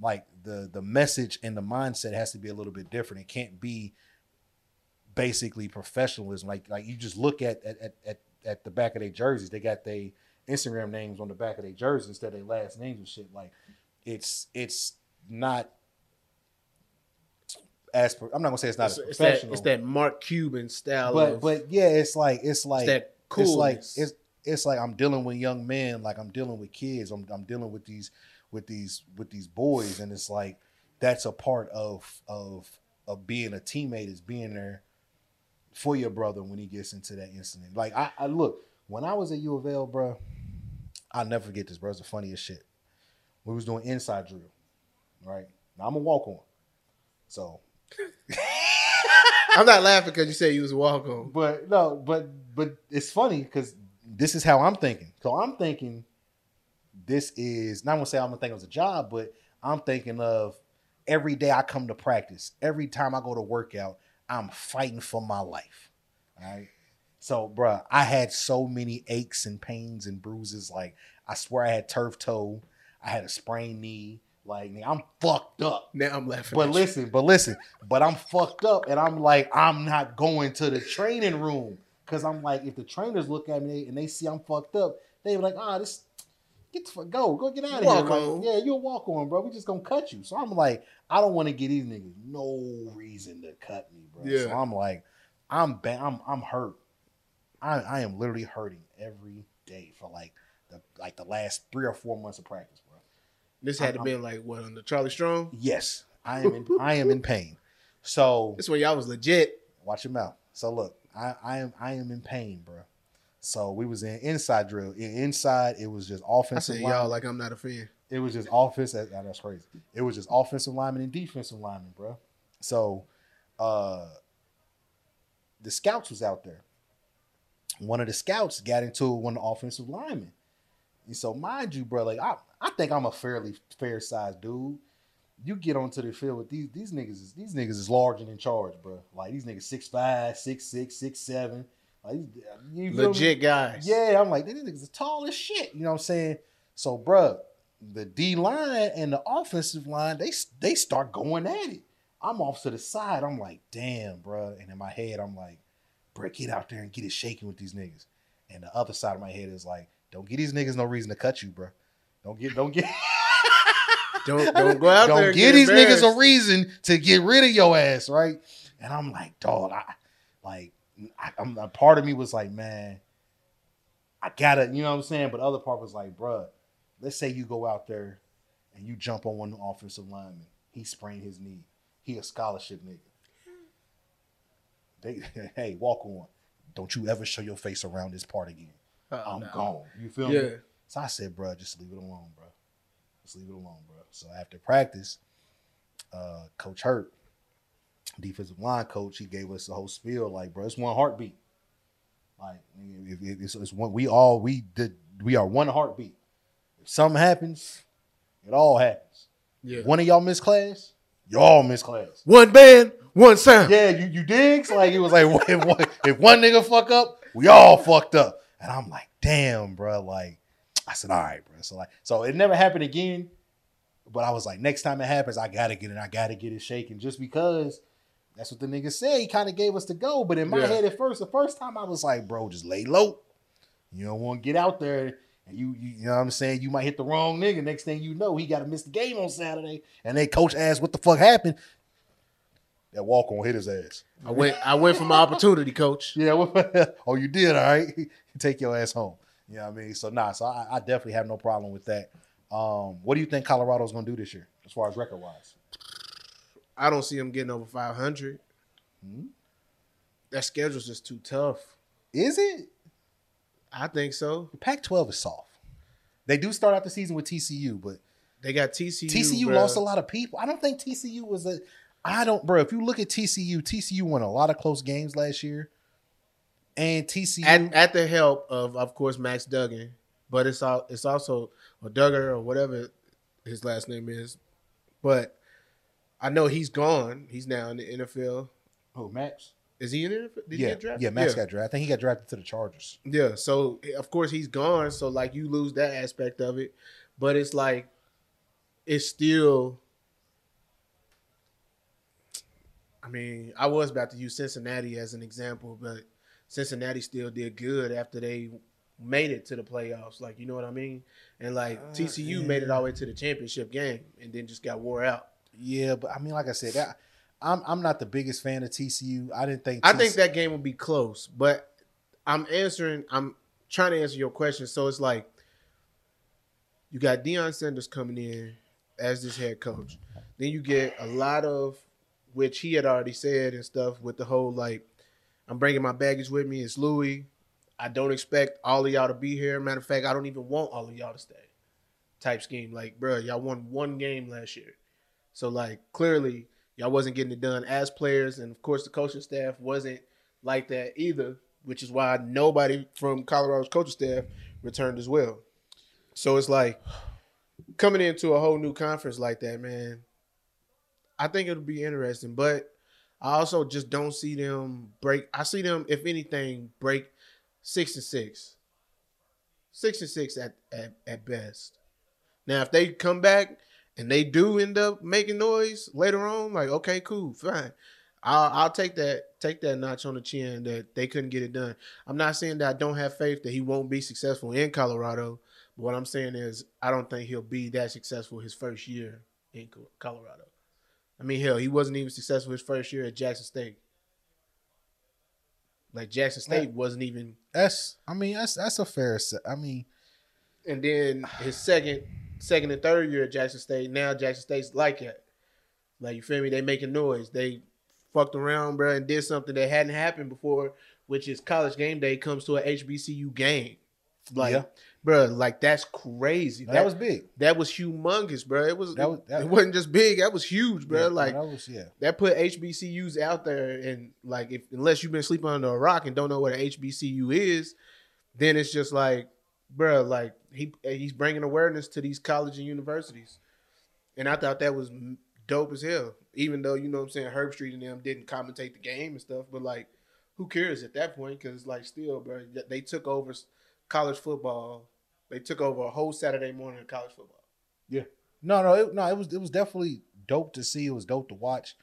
like the the message and the mindset has to be a little bit different. It can't be basically professionalism. Like like you just look at at at, at, at the back of their jerseys. They got their Instagram names on the back of their jerseys instead of their last names and shit. Like it's it's not as per, I'm not gonna say it's not It's, as it's that professional, it's that Mark Cuban style but of but yeah, it's like it's it's like that it's like it's it's like I'm dealing with young men, like I'm dealing with kids. I'm I'm dealing with these with these with these boys, and it's like that's a part of of of being a teammate is being there for your brother when he gets into that incident. Like I, I look when I was at U of L, bro. I'll never forget this, bro. It's the funniest shit. We was doing inside drill, right? Now I'm a walk on, so (laughs) I'm not laughing because you said you was on. But no, but but it's funny because this is how I'm thinking. So I'm thinking this is not gonna say I'm gonna think it was a job, but I'm thinking of every day I come to practice, every time I go to workout, I'm fighting for my life. All right. So, bruh, I had so many aches and pains and bruises. Like, I swear I had turf toe, I had a sprained knee. Like, I'm fucked up. Now I'm laughing. But at you. listen, but listen, but I'm fucked up, and I'm like, I'm not going to the training room because I'm like, if the trainers look at me and they see I'm fucked up, they be like, ah, this, get the fuck, go, go get out of Walk here. Like, yeah, you'll walk on, bro. We just gonna cut you. So I'm like, I don't want to get these niggas no reason to cut me, bro. Yeah. So I'm like, I'm ba- I'm I'm hurt. I I am literally hurting every day for like the like the last three or four months of practice. This had to be like what under Charlie Strong. Yes, I am in I am in pain. So (laughs) This when y'all was legit. Watch your mouth. So look, I, I am I am in pain, bro. So we was in inside drill. In, inside, it was just offensive. I said y'all like I'm not a fan. it was just offense. that- That's crazy. It was just offensive lineman and defensive lineman, bro. So, uh, the scouts was out there. One of the scouts got into it with one of the offensive linemen. And so, mind you, bro, like I, I think I'm a fairly fair sized dude. You get onto the field with these these niggas is these niggas is large and in charge, bro. Like these niggas six five, six six, six seven. Like you feel me? Legit guys. Yeah, I'm like, these niggas are tall as shit. You know what I'm saying? So, bruh, the D line and the offensive line, they they start going at it. I'm off to the side. I'm like, damn, bruh. And in my head, I'm like, bruh, get out there and get it shaking with these niggas. And the other side of my head is like, don't give these niggas no reason to cut you, bruh. Don't get, don't get, (laughs) Don't don't go out there. don't and give get these niggas a reason to get rid of your ass, right? And I'm like, dog, I like, I, I'm a part of me was like, man, I gotta, you know what I'm saying? But other part was like, bruh, let's say you go out there and you jump on one offensive lineman, he sprained his knee, he a scholarship nigga. They, (laughs) hey, walk on. Don't you ever show your face around this part again. Oh, I'm no. gone. You feel me? So I said, bro, just leave it alone, bro. Just leave it alone, bro. So after practice, uh, Coach Hurtt, defensive line coach, he gave us the whole spiel, like, bro, it's one heartbeat. Like, it's, it's one, we all we did, we are one heartbeat. If something happens, it all happens. Yeah. One of y'all miss class, y'all miss class. One band, one sound. Yeah, you you digs? Like it was like (laughs) if one, if one nigga fuck up, We all fucked up. And I'm like, damn, bro. Like, I said, all right, bro. So like, so it never happened again. But I was like, next time it happens, I gotta get it. I gotta get it shaken. Just because that's what the nigga said. He kind of gave us the go. But in my Yeah. head at first, the first time I was like, bro, just lay low. You don't want to get out there. And you, you, you know what I'm saying? You might hit the wrong nigga. Next thing you know, he got to miss the game on Saturday. And then coach asked, what the fuck happened? That walk on hit his ass. I went I went for my opportunity, coach. (laughs) Yeah. (laughs) oh, you did. All right. (laughs) Take your ass home. You know what I mean? So, nah. So, I, I definitely have no problem with that. Um, what do you think Colorado's going to do this year as far as record wise? I don't see them getting over 500. Hmm? That schedule's just too tough. Is it? I think so. The Pac 12 is soft. They do start out the season with TCU, but They got TCU. TCU bruh. lost a lot of people. I don't think TCU was a. I don't, bro. If you look at TCU, TCU won a lot of close games last year, and TCU. at, at the help of, of course, Max Duggan, but it's all it's also or Duggar or whatever his last name is. But I know he's gone. He's now in the NFL. oh, Max. Is he in the NFL? Did he yeah, get drafted? yeah. Max got drafted. I think he got drafted to the Chargers. Yeah, so of course he's gone. So like you lose that aspect of it, but it's like it's still. I mean, I was about to use Cincinnati as an example, but Cincinnati still did good after they made it to the playoffs. Like you know what I mean? And like Uh, TCU made it all the way to the championship game, and then just got wore out. Yeah, but I mean, like I said, that, I'm I'm not the biggest fan of TCU. I didn't think. I think that game will be close, but I'm answering. I'm trying to answer your question. So it's like you got Deion Sanders coming in as this head coach. Then you get a lot of which he had already said and stuff with the whole like I'm bringing my baggage with me. It's Louis. I don't expect all of y'all to be here. Matter of fact, I don't even want all of y'all to stay. Type scheme, like, bro, y'all won one game last year, so like clearly y'all wasn't getting it done as players, and of course the coaching staff wasn't like that either, which is why nobody from Colorado's coaching staff returned as well. So it's like coming into a whole new conference like that, man. I think it'll be interesting, but I also just don't see them break. I see them, if anything, break six and six, six and six at at, at best. Now, if they come back and they do end up making noise later on, like okay, cool, fine. I'll, I'll take that take that notch on the chin that they couldn't get it done. I'm not saying that I don't have faith that he won't be successful in Colorado. But what I'm saying is I don't think he'll be that successful his first year in Colorado. I mean, hell, he wasn't even successful his first year at Jackson State. Like Jackson State wasn't even, that's. I mean, that's that's a fair. I mean, and then his second, second and third year at Jackson State. Now Jackson State's like it. Like you feel me? They making noise. They fucked around, bro, and did something that hadn't happened before, which is college game day comes to a HBCU game. Like, Yeah. Bro, like that's crazy. that, was big. that was humongous, bro. It was, That was- that- it wasn't just big. That was huge, bro. Yeah, like that was yeah. that put HBCUs out there, and like if unless you've been sleeping under a rock and don't know what an HBCU is, then it's just like, bro, like he he's bringing awareness to these colleges and universities, and I thought that was dope as hell. Even though you know what I'm saying Herbstreit and them didn't commentate the game and stuff, but like, who cares at that point? Because like still, bro, they took over college football. They took over a whole Saturday morning of college football. Yeah. No, no, it, no. It was it was definitely dope to see. It was dope to watch.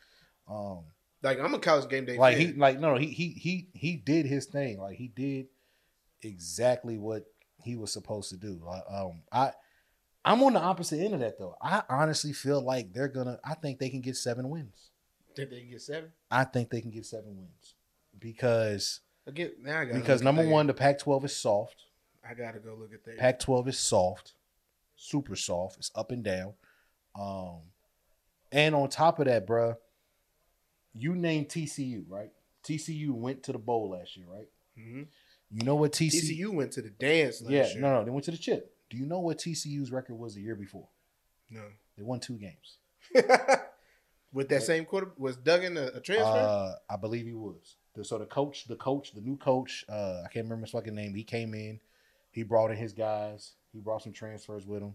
Um, Like I'm a college game day like fan. he like no, no, he he he he did his thing. Like he did exactly what he was supposed to do. Like, um, I I'm on the opposite end of that though. I honestly feel like they're gonna. I think they can get seven wins. Did they get seven? I think they can get seven wins because Again, now I got because number one, the Pac-12 is soft. I gotta go look at that. Pac-12 is soft, super soft. It's up and down. Um, and on top of that, bruh, you named TCU, right? TCU went to the bowl last year, right? hmm You know what TCU? TCU went to the dance last yeah, year. no, no, they went to the chip. Do you know what TCU's record was the year before? no. They won two games. (laughs) With that same quarter, was Duggan a, a transfer? Uh, I believe he was. So the coach, the coach, the new coach, uh, I can't remember his fucking name. He came in, he brought in his guys. He brought some transfers with him.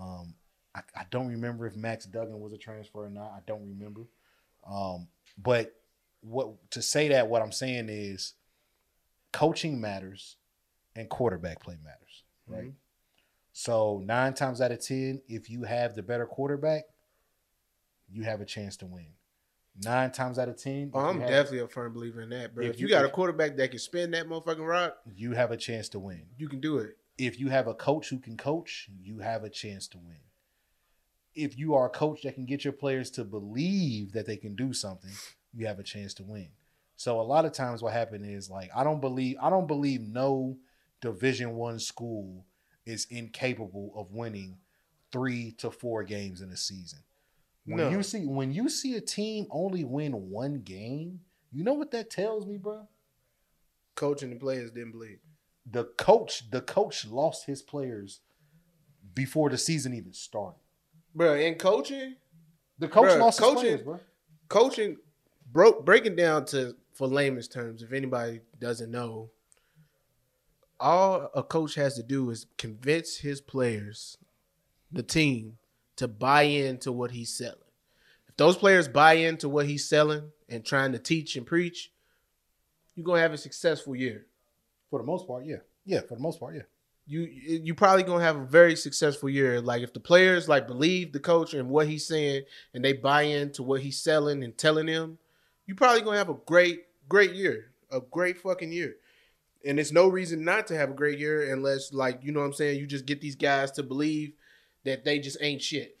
Um, I, I don't remember if Max Duggan was a transfer or not. I don't remember. Um, but what to say that what I'm saying is coaching matters and quarterback play matters, right? Mhm. So nine times out of ten, if you have the better quarterback, you have a chance to win. Nine times out of ten. if oh, I'm definitely a firm believer in that, bro. If If, you you- got a quarterback that can spin that motherfucking rock, you have a chance to win. you can do it. If you have a coach who can coach, you have a chance to win. If you are a coach that can get your players to believe that they can do something, you have a chance to win. So a lot of times what happened is like I don't believe I don't believe no division 1 school is incapable of winning 3 to 4 games in a season. When No. you see when you see a team only win one game, you know what that tells me, bro? Coach and the players didn't believe. the coach the coach lost his players before the season even started. Bro, in coaching, The coach Bruh, lost coaching- his players, bro. coaching broke breaking down to for layman's terms, if anybody doesn't know, all a coach has to do is convince his players, the team, to buy into what he's selling. If those players buy into what he's selling and trying to teach and preach, you're gonna have a successful year. For the most part, yeah, yeah. For the most part, yeah. you you probably gonna have a very successful year. Like if the players like believe the coach and what he's saying, and they buy into what he's selling and telling them, you probably gonna have a great great year, a great fucking year. And it's no reason not to have a great year unless like you know what I'm saying. You just get these guys to believe that they just ain't shit.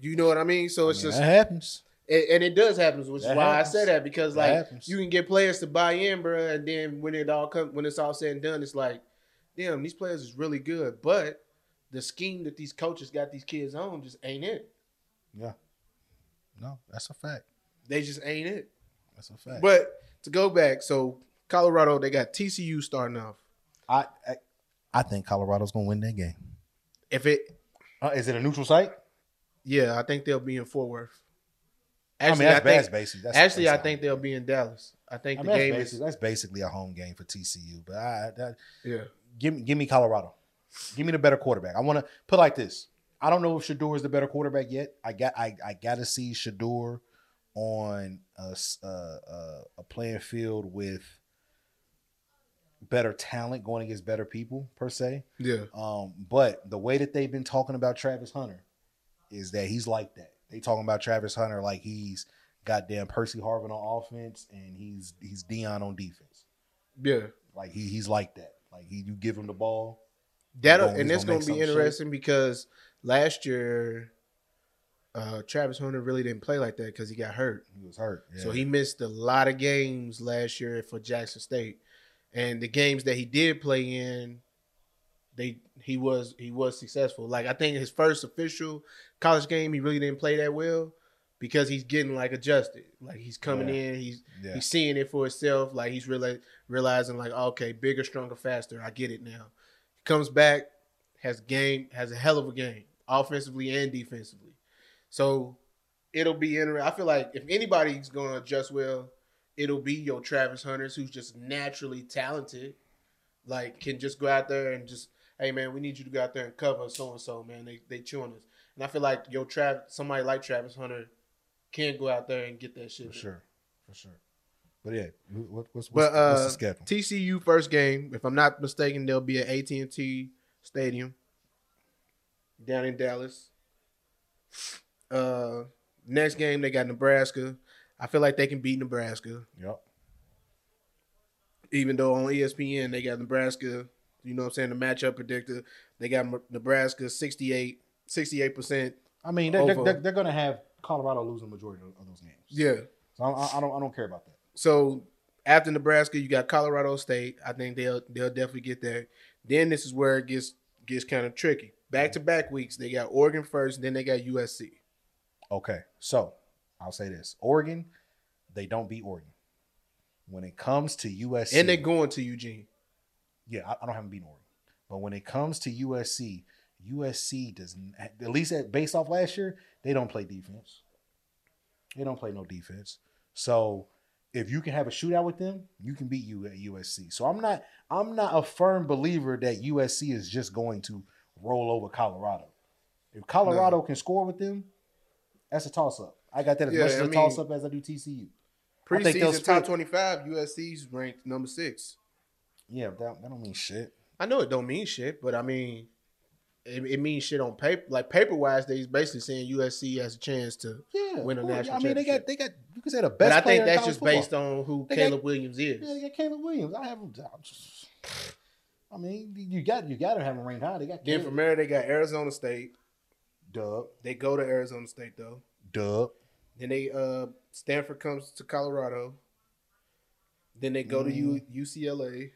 You know what I mean? So I it's mean, just that happens. and, and it does happen, which is why happens. I say that because like happens. you can get players to buy in, bro, and then when it all come when it's all said and done, it's like, damn, these players is really good, but the scheme that these coaches got these kids on just ain't it. Yeah. No, that's a fact. They just ain't it. That's a fact. But to go back, so Colorado, they got TCU starting off. I, I, I think Colorado's gonna win that game. If it, Uh, is it a neutral site? yeah, I think they'll be in Fort Worth. I mean, Actually, that's, I, think that's basic. That's, actually that's I think they'll be in Dallas. I think I the mean, that's, game basic, is that's basically a home game for TCU. But I, that, yeah. give me give me Colorado. Give me the better quarterback. I want to put like this. I don't know if Shedeur is the better quarterback yet. I got I, I got to see Shedeur on a, s- uh, uh, a playing field with better talent going against better people per se. Yeah. Um, but the way that they've been talking about Travis Hunter is that he's like that. They talking about Travis Hunter like he's goddamn Percy Harvin on offense and he's he's Deion on defense. Yeah. Like he he's like that. Like he you give him the ball. That and it's gonna gonna be interesting because last year, uh, Travis Hunter really didn't play like that because he got hurt. He was hurt. So he missed a lot of games last year for Jackson State, and the games that he did play in, they he was he was successful. Like I think his first official college game, he really didn't play that well because he's getting like adjusted. Like he's coming Yeah. in, he's yeah. he's seeing it for himself. Like he's really realizing like okay, bigger, stronger, faster. I get it now. He comes back, has game, has a hell of a game, offensively and defensively. So it'll be interesting. I feel like if anybody's going to adjust well, it'll be your Travis Hunters, who's just naturally talented. Like can just go out there and just, hey man, we need you to go out there and cover so and so, man. They they chewing us, and I feel like your Trav, somebody like Travis Hunter, can go out there and get that shit. for sure. For sure. But yeah, what, what's, what's, But what's uh, the schedule? TCU first game, if I'm not mistaken, they'll be at AT and T Stadium down in Dallas. Uh, next game they got Nebraska. I feel like they can beat Nebraska, Yep. even though on ESPN they got Nebraska. You know what I'm saying? The matchup predictor they got Nebraska 68 percent. I mean, they're, they're, they're, going to have Colorado losing the majority of, those games. Yeah. So I, I don't I don't care about that. So after Nebraska, you got Colorado State. I think they'll they'll definitely get there. Then this is where it gets gets kind of tricky. Back to back weeks, they got Oregon first, then they got USC. Okay, so I'll say this: Oregon, they don't beat Oregon. When it comes to USC, And they're going to Eugene. yeah, I, I don't have them beating Oregon, but when it comes to USC, USC does n- at least at, based off last year, they don't play defense. They don't play no defense. So if you can have a shootout with them, you can beat you at USC. So I'm not I'm not a firm believer that USC is just going to roll over Colorado. If Colorado can score with them, that's a toss up. I got that as Yeah, much as I a toss up as I do TCU. Preseason top twenty five, USC's ranked number six. Yeah, that, that don't mean shit. I know it don't mean shit, but I mean, it, it means shit on paper. Like paper wise, they basically saying USC has a chance to. Yeah, Win a course. national I mean, they got they got you can say the best. But I think that's just football. based on who They got- Caleb Williams is. Yeah, they got Caleb Williams. I have him. I just- I mean, you got you got to have him ranked high. They got Then Caleb. from there, they got Arizona State. Dub, They go to Arizona State though. Dub. Then they uh Stanford comes to Colorado. Then they go to U, UCLA.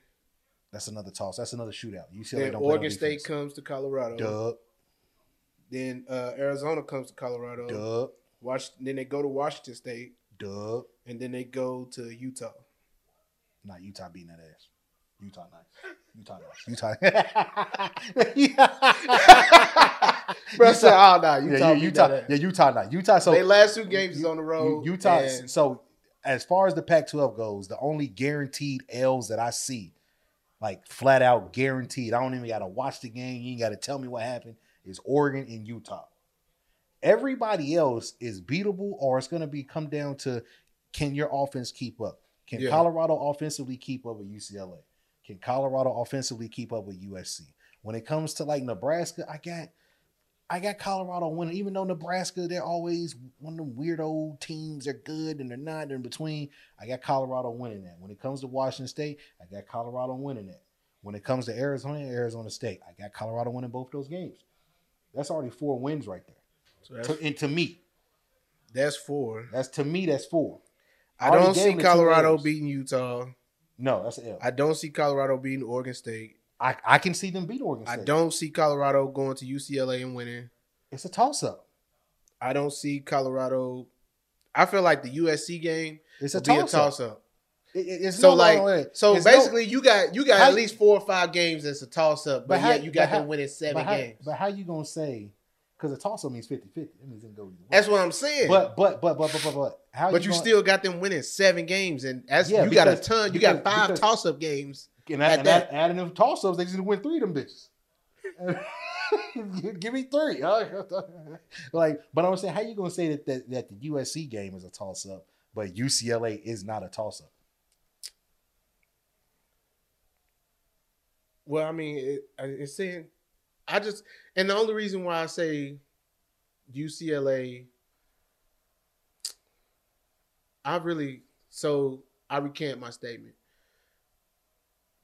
That's another toss. That's another shootout. UCLA Then don't Oregon State comes to Colorado. Dub, Then uh, Arizona comes to Colorado. dub, Wash, then they go to Washington State, dub. and then they go to Utah. Not Utah beating that ass. Utah nice. Utah nice. Utah. (laughs) (laughs) Bro, said, oh, nah, Utah. yeah, Utah. that. Yeah, Utah nice. Utah. So they last two games is on the road. Utah. and So as far as the Pac-12 goes, the only guaranteed L's that I see, like flat out guaranteed, I don't even got to watch the game. You ain't got to tell me what happened. Is Oregon and Utah. Everybody else is beatable, or it's going to be come down to can your offense keep up? Can Yeah. Colorado offensively keep up with UCLA? Can Colorado offensively keep up with USC? When it comes to like Nebraska, I got I got Colorado winning, even though Nebraska, they're always one of them weirdo teams. They're good and they're not in between. I got Colorado winning that. When it comes to Washington State, I got Colorado winning that. When it comes to Arizona, Arizona State, I got Colorado winning both those games. That's already four wins right there. So that's, To, and to me, that's four. that's to me, that's four. I already don't see Colorado beating Utah. No, that's an L. I don't see Colorado beating Oregon State. I, I can see them beat Oregon I don't see Colorado going to UCLA and winning. It's a toss up. I don't see Colorado. I feel like the USC game It's a be a toss up. toss up. it's So no, like, no, no, so it's no- basically, you got you got How- at least four or five games that's a toss up, but, But how- yet you got them winning seven but how, games. But how you gonna say? Because a toss up means 50-50. It means it can go either way. That's what I'm saying. But but but but but but, but how? but you gonna- still got them winning seven games, and that's Yeah, you got a ton. You because- got five because- toss up games. and, that, and that, adding them toss ups, they just win three of them bitches. (laughs) Give me three. (laughs) like, but I'm saying, how you gonna say that, that that the USC game is a toss up, but UCLA is not a toss up? Well, I mean, it, it's saying, I just, and the only reason why I say UCLA, I really, so I recant my statement.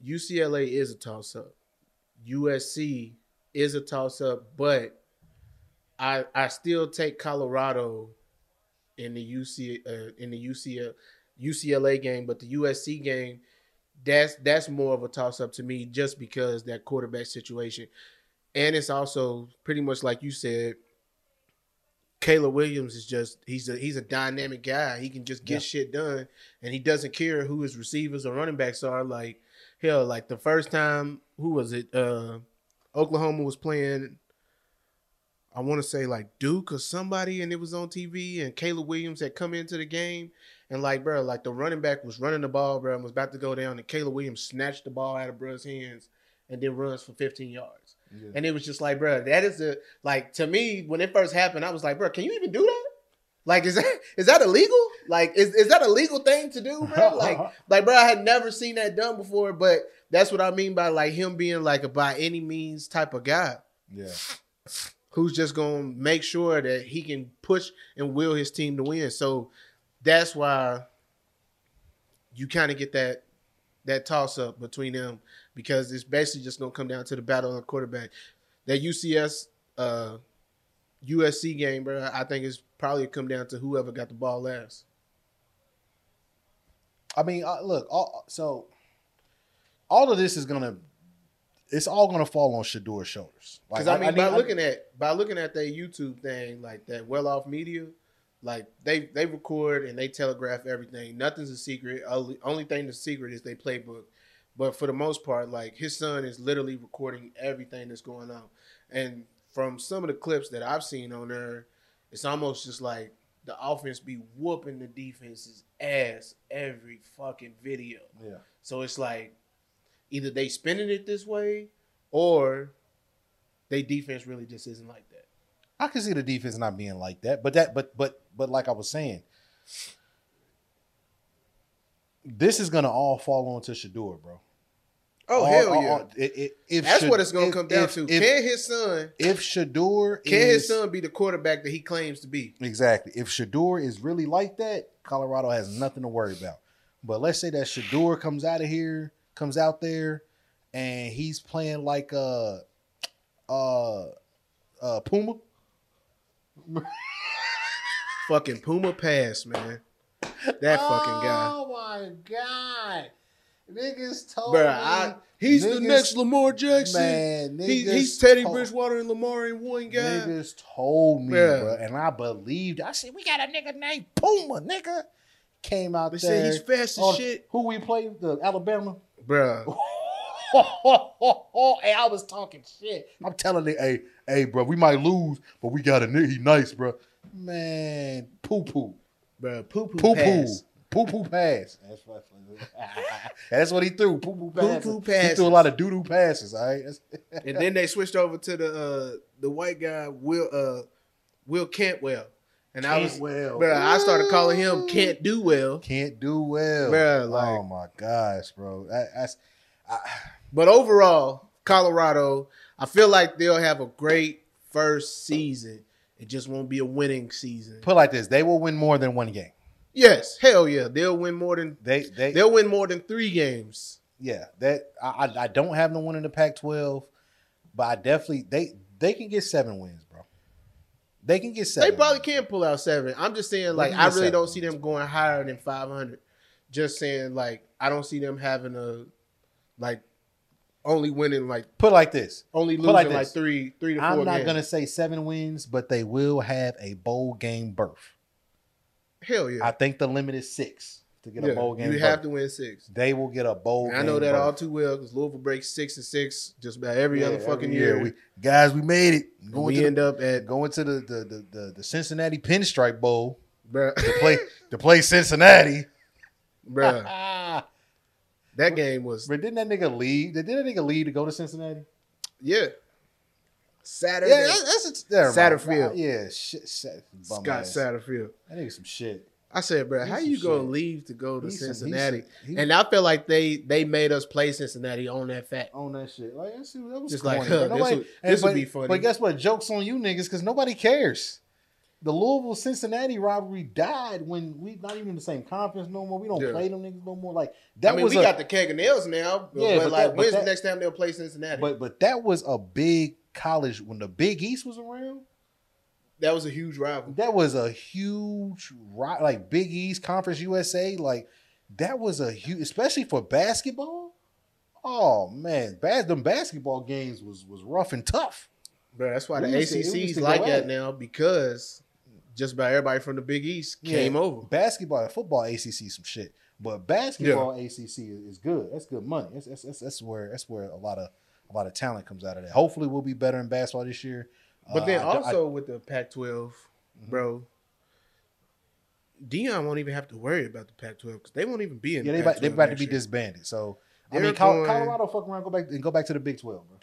UCLA is a toss up. USC is a toss up, but I I still take Colorado in the UC uh, in the UCL, UCLA game, but the USC game that's that's more of a toss up to me just because that quarterback situation. And it's also pretty much like you said, Caleb Williams is just he's a he's a dynamic guy. He can just get Yeah. shit done and he doesn't care who his receivers or running backs are. Like hell, like the first time who was it? Uh Oklahoma was playing I want to say like Duke or somebody, and it was on TV, and Caleb Williams had come into the game, and like, bro, like the running back was running the ball, bro, and was about to go down, and Caleb Williams snatched the ball out of bro's hands and then runs for 15 yards. And it was just like, bro, that is the like to me when it first happened, I was like, bro, can you even do that? Like, is that (laughs) is that illegal? Like, is, is that a legal thing to do, bro? (laughs) Like, like, bro, I had never seen that done before, but that's what I mean by like him being like a by any means type of guy yeah. who's just gonna make sure that he can push and will his team to win. So that's why you kind of get that that toss up between them because it's basically just gonna come down to the battle of the quarterback. That UCS uh USC game, bro, I think it's probably come down to whoever got the ball last. I mean, uh, look, all, so all of this is gonna, it's all gonna fall on Shedeur's shoulders. Because I mean, need- by looking at by looking at their YouTube thing, like that well off media, like they they record and they telegraph everything. Nothing's a secret. Only, only thing that's secret is their playbook. But for the most part, like his son is literally recording everything that's going on. And from some of the clips that I've seen on there, it's almost just like the offense be whooping the defense's ass every fucking video. yeah, So it's like either they spinning it this way or they defense really just isn't like that. I can see the defense not being like that, but that, but but but like I was saying, this is gonna all fall onto Shedeur, bro. Oh All- hell all- yeah! all- it- it- if That's Shad- what it's gonna if- come down if- to. If, can his son? if Shedeur Can is, his son be the quarterback that he claims to be? exactly if Shedeur is really like that, Colorado has nothing to worry about. But let's say that Shedeur comes out of here, comes out there, and he's playing like a, uh uh Puma. Fucking Puma pass, man. That fucking guy. Oh my god. Niggas told Bro, me. I, he's the next Lamar Jackson. man, niggas He, he's Teddy told- Bridgewater and Lamar in one guy. Niggas told me, Bruh. bro, and I believed. I said, "We got a nigga named Puma, nigga." Came out They there. said he's fast as Oh, shit. Who we played? The Alabama. Bruh. (laughs) hey, I was talking shit. I'm telling you, hey, hey, bro, we might lose, but we got a nigga. He nice, bro. Man, poo poo, Bruh, poo poo poo poo. Poo poo pass. That's what. (laughs) That's what he threw. Poo poo passes. Poo-poo He threw a lot of doo doo passes. All right. (laughs) And then they switched over to the uh the white guy, Will uh Will Cantwell. And I was well. bruh, I started calling him can't do well. can't do well. Bruh, like- oh my gosh, bro. That, that's I, But overall, Colorado, I feel like they'll have a great first season. It just won't be a winning season. put it like this: they will win more than one game. Yes, hell yeah, they'll win more than They they they'll win more than three games. yeah. That I I- don't have no one in the Pac-12, but I definitely they they can get seven wins, bro. They can get seven. They probably wins. can pull out seven. I'm just saying, like, I really don't see them going higher than 500. Just saying, like, I don't see them having a like only winning like Put like this: only losing like like, three three to 4 I'm not games. gonna say seven wins, but they will have a bowl game berth. Hell yeah. I think the limit is six to get Yeah, a bowl game. You have to win six. They will get a bowl. I know that all too well because Louisville breaks six and six just about every Yeah, other fucking every year. We, guys, we made it. Going we to the end up at going to the the the, the, the Cincinnati Pinstripe Bowl bruh, to play to play Cincinnati. (laughs) bruh. (laughs) That game was but didn't that nigga leave? Did that nigga leave to go to Cincinnati? yeah. Saturday. Yeah, that's, that's a, never mind. Satterfield. Yeah, shit, shit Scott ass. Satterfield. That nigga some shit. I said, bro, how you gonna shit. leave to go to He's Cincinnati? some- he- and I feel like they they made us play Cincinnati on that fact. on that shit. Like that's, that was Just corny, like, bro. huh, this would- and- this would but- be funny. But guess what? Jokes on you niggas because nobody cares. The Louisville Cincinnati rivalry died when we not even in the same conference no more. We don't Yeah. play them niggas no more. Like that I mean, was we a, got the keg of nails now, but, Yeah, but but like, that- but when's that- the next time they'll play Cincinnati? but but that was a big college when the Big East was around. that was a huge rival. That was a huge like Big East Conference USA. Like that was a huge, especially for basketball. Oh man, bad them basketball games was was rough and tough. Bro, that's why We the used to- we used ACC's like that now because just about everybody from the Big East Yeah, came over. Basketball, and football, ACC, some shit. But basketball, ACC is, is good. That's good money. That's, that's, that's, that's where that's where a lot of a lot of talent comes out of that. Hopefully, we'll be better in basketball this year. But Uh, then I I- Mm-hmm. also with the Pac-12, bro, Deion won't even have to worry about the Pac-12 because they won't even be in. yeah, the they about, they about to be year. disbanded. So I They're mean, going- Colorado fuck around, go back and go back to the Big Twelve, bro.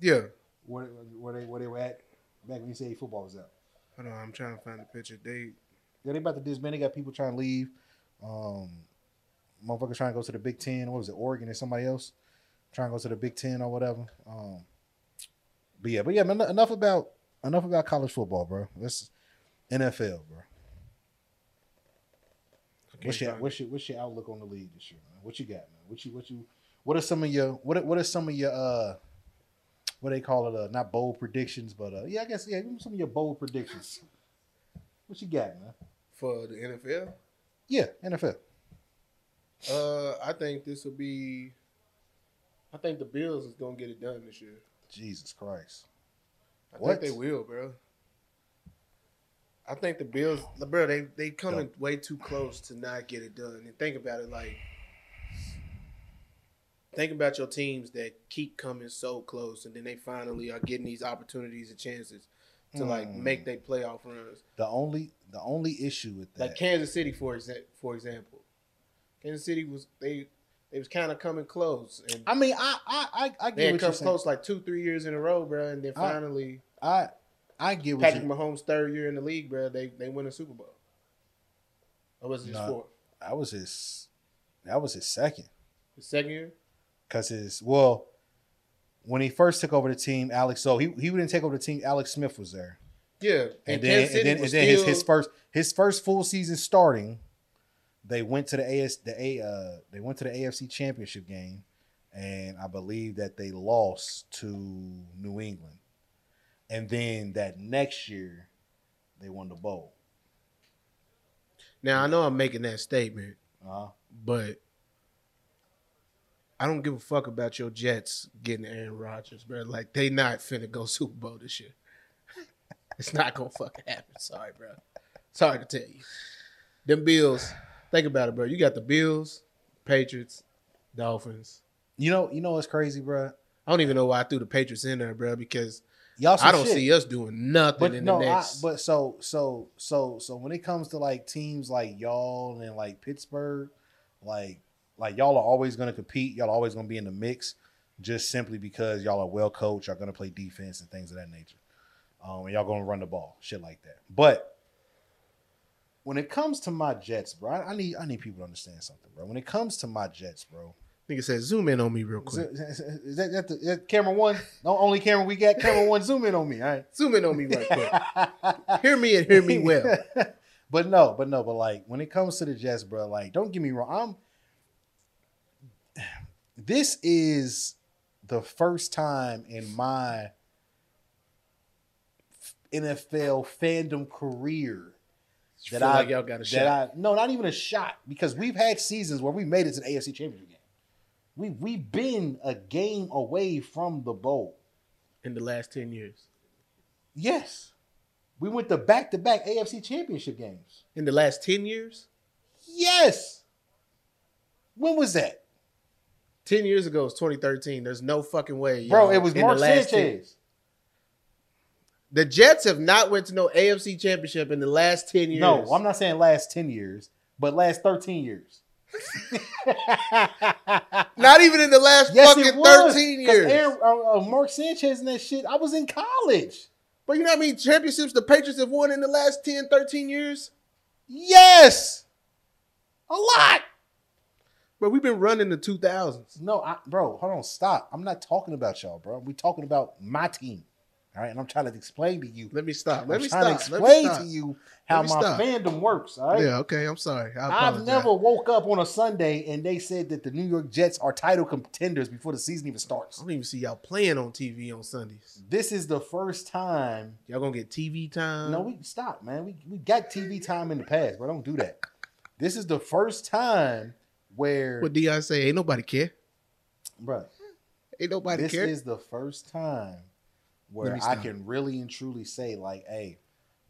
Yeah, Where, where they where they were at back when you say football was out. hold on, I'm trying to find the picture. They Yeah, they about to disband. They got people trying to leave. Um, motherfuckers trying to go to the Big Ten. What was it, Oregon and somebody else trying to go to the Big Ten or whatever. Um, but yeah, but yeah, man, enough about enough about college football, bro. Let's NFL, bro. Can't What's your what's your what's your outlook on the league this year, man? What you got, man? What you what you what are some of your what are- what are some of your uh what they call it uh not bold predictions, but uh yeah, I guess yeah, some of your bold predictions. What you got, man? for the NFL. Yeah, NFL. Uh, I think this will be. I think the Bills is gonna get it done this year. Jesus Christ. I What? think they will, bro. I think the Bills, bro, they they coming way too close to not get it done. And think about it, like, think about your teams that keep coming so close, and then they finally are getting these opportunities and chances to like Mm. make their playoff runs. The only the only issue with that Like Kansas City, for exa- for example, Kansas City was they they was kind of coming close, and I mean, I I I, I they get had what come close like two three years in a row, bro, and then finally. I I get what Patrick you Mahomes' third year in the league, bro. They they win a Super Bowl. Or was it just No. four? I was his That was his second. The second year. Cause his well, when he first took over the team, Alex. So he he didn't take over the team. Alex Smith was there, Yeah, and then and then, and then his, his first his first full season starting, they went to the AS the A uh they went to the AFC Championship game, and I believe that they lost to New England, and then that next year, they won the bowl. Now I know I'm making that statement, uh-huh. but I don't give a fuck about your Jets getting Aaron Rodgers, bro. Like they not finna go Super Bowl this year. (laughs) it's not gonna fucking happen. Sorry, bro. Sorry to tell you. Them Bills. Think about it, bro. You got the Bills, Patriots, Dolphins. you know, you know what's crazy, bro? I don't even know why I threw the Patriots in there, bro, because Y'all, I don't shit. see us doing nothing But in no, the I, next. but so so so so when it comes to like teams like y'all and like Pittsburgh, like like y'all are always going to compete. Y'all are always going to be in the mix, just simply because y'all are well coached. Y'all going to play defense and things of that nature, um, and y'all going to run the ball, shit like that. But when it comes to my Jets, bro, I, I need I need people to understand something, bro. When it comes to my Jets, bro, Nigga said, zoom in on me real is, quick. that, is that, that the, that camera one? The only camera we got. Camera one, zoom in on me. All right. (laughs) Zoom in on me right quick. (laughs) hear me and hear me well. (laughs) but no, but no, but like when it comes to the Jets, bro, like don't get me wrong. I'm (sighs) this is the first time in my NFL fandom career that Feel I like y'all got a shot. I no, not even a shot because we've had seasons where we made it to the AFC Championship game. We we've been a game away from the bowl. in the last 10 years. Yes, we went to back to back AFC Championship games. In the last 10 years? Yes. When was that? 10 years ago it was 2013. There's no fucking way. Bro, y'all, it was Mark the last 10 Sanchez. The Jets have not went to no AFC championship in the last 10 years. No, I'm not saying last 10 years, but last 13 years. (laughs) Not even in the last yes, fucking was. 13 'Cause years. Aaron, uh, uh, Mark Sanchez and that shit, I was in college. but you know what I mean? championships the Patriots have won in the last 10, 13 years? Yes. A lot. Bro, we've been running the 2000s. No, I, bro, hold on, stop. I'm not talking about y'all, bro. we talking about my team. All right, and I'm trying to explain to you. Let me stop. Let I'm me trying stop. to explain stop. to you how my stop. fandom works. All right. Yeah, okay. I'm sorry. I I've never woke up on a Sunday and they said that the New York Jets are title contenders before the season even starts. I don't even see y'all playing on TV on Sundays. This is the first time. Y'all gonna get TV time? No, we stop, man. We we got TV time in the past, but don't do that. This is the first time where, What Dion say? Ain't nobody care. bro. Ain't nobody This care. This is the first time where I can really and truly say, like, hey,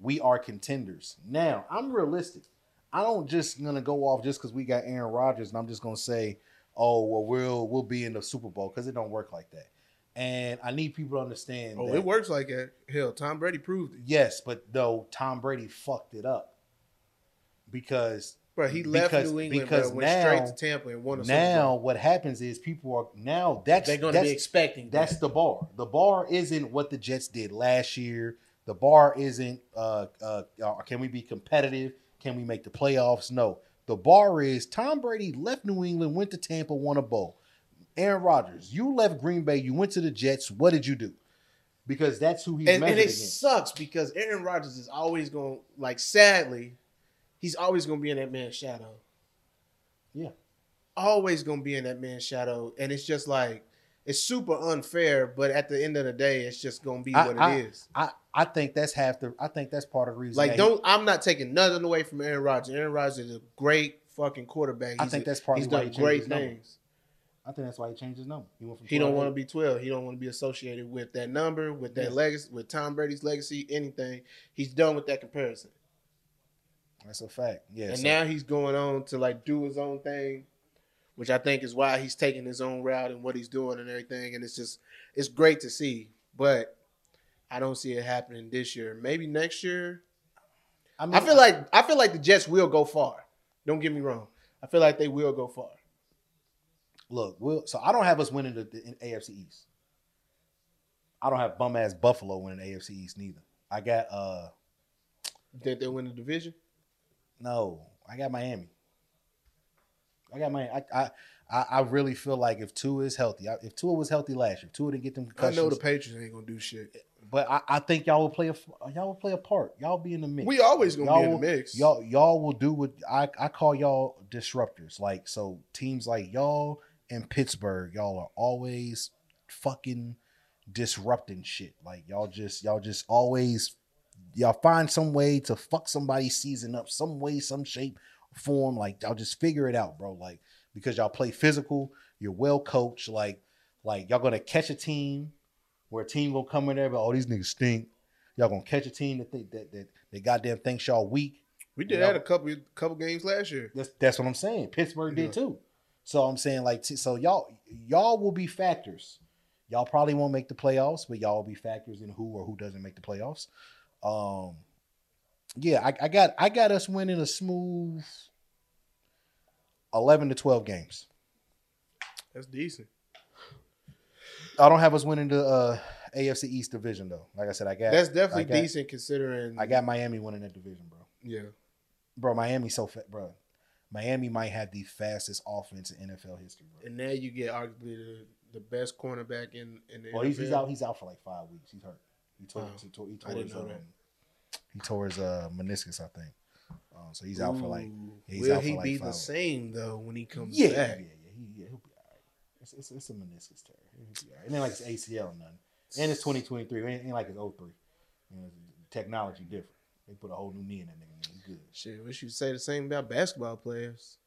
we are contenders. Now, I'm realistic. I don't just gonna go off just because we got Aaron Rodgers and I'm just gonna say, oh, well, we'll we'll be in the Super Bowl because it don't work like that. And I need people to understand. oh, that, it works like that. Hell, Tom Brady proved it. Yes, but though Tom Brady fucked it up because Bro, he left Because- New England, because bro, went now- straight to Tampa and won a now what happens is people are now that's They're gonna that's, be expecting That's that. the bar. The bar isn't what the Jets did last year. The bar isn't uh, uh, uh, can we be competitive? Can we make the playoffs? No. The bar is Tom Brady left New England, went to Tampa, won a bowl. Aaron Rodgers, you left Green Bay, you went to the Jets. What did you do? Because that's who he's and, and it against. sucks because Aaron Rodgers is always going like sadly, he's always gonna be in that man's shadow. Yeah. Always gonna be in that man's shadow. And it's just like it's super unfair, but at the end of the day, it's just gonna be I- what I- it is. I, I think that's half the. I think that's part of the reason. Like, don't I'm not taking nothing away from Aaron Rodgers. Aaron Rodgers is a great fucking quarterback. I think a- that's part he's why done he changed great things. I think that's why he changed his number. He went from He don't want to be 12. He don't want to be associated with that number, with that Yeah. legacy, with Tom Brady's legacy, anything. He's done with that comparison. That's a fact. Yeah. and so- now he's going on to like do his own thing, which I think is why he's taking his own route and what he's doing and everything. And it's just it's great to see, but I don't see it happening this year. Maybe next year. I, mean, I feel like I feel like the Jets will go far. Don't get me wrong. I feel like they will go far. look, we'll, so I don't have us winning the, the AFC East. I don't have bum ass Buffalo winning the AFC East neither. I got uh You think they'll win the division? No, I got Miami. I got Miami. I, I I, I really feel like if Tua is healthy, I- if Tua was healthy last year, if Tua didn't get them I know the Patriots ain't gonna do shit. but I, I think y'all will play a y'all will play a part. Y'all be in the mix. We always gonna Y'all be in will- the mix. Y'all y'all will do what I, I call y'all disruptors. Like so teams like y'all and Pittsburgh, y'all are always fucking disrupting shit. Like y'all just y'all just always y'all find some way to fuck somebody's season up, some way, some shape, form. Like y'all just figure it out, bro. Like because y'all play physical, you're well coached. Like like y'all gonna catch a team where a team gonna come in there, but all oh, these niggas stink. Y'all gonna catch a team that think that that they goddamn thinks y'all weak. we did that a couple couple games last year. That's that's what I'm saying. Pittsburgh Yeah. did too. So I'm saying like so y'all y'all will be factors. Y'all probably won't make the playoffs, but y'all will be factors in who or who doesn't make the playoffs. Um, yeah, I, I got I got us winning a smooth eleven to twelve games. That's decent. I don't have us winning the uh, AFC East division though. Like I said, I got That's definitely I got- decent considering. I got Miami winning that division, bro. yeah. Bro, Miami's so fat, bro. Miami might have the fastest offense in NFL history, bro. And now you get arguably the, the best cornerback in in the Well, he's, he's out. He's out for like five weeks. He's hurt. He tore. Oh, he tore, he tore didn't his, know um. He tore his uh, meniscus, I think. Um, so he's out for like. He's Will out for he like be the same though when he comes Yeah, back? yeah, yeah. He, yeah, he'll be all right. It's, it's, it's a meniscus tear. He'll be all right. It ain't like it's ACL or nothing. And it's 2023. It ain't, ain't like it's 03. You know, technology different. They put a whole new knee in that nigga. Man, he good. Shit, wish you say the same about basketball players.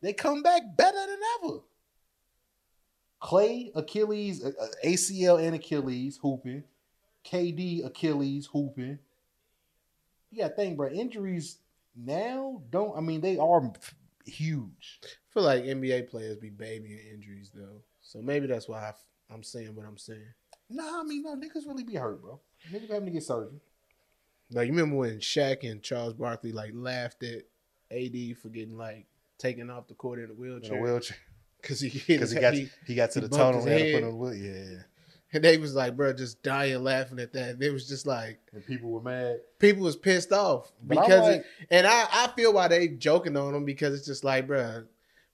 They come back better than ever. Klay, Achilles, uh, uh, ACL and Achilles hooping. KD, Achilles hooping. Yeah, think, bro. Injuries now don't. I mean, they are huge. I feel like NBA players be babying injuries though, so maybe that's why I, am saying what I'm saying. Nah, I mean, no niggas really be hurt, bro. Niggas having to get surgery. Like you remember when Shaq and Charles Barkley like laughed at AD for getting like taken off the court in a In wheelchair a wheelchair (laughs) because he (laughs) hit because his he got (laughs) he- he got to he the tunnel and had to head. put on the wheel. Yeah, and (laughs) they was like, bro, just dying laughing at that. They was just like and people were mad. people was pissed off But because like- it, and I I feel why they joking on him because it's just like, bro,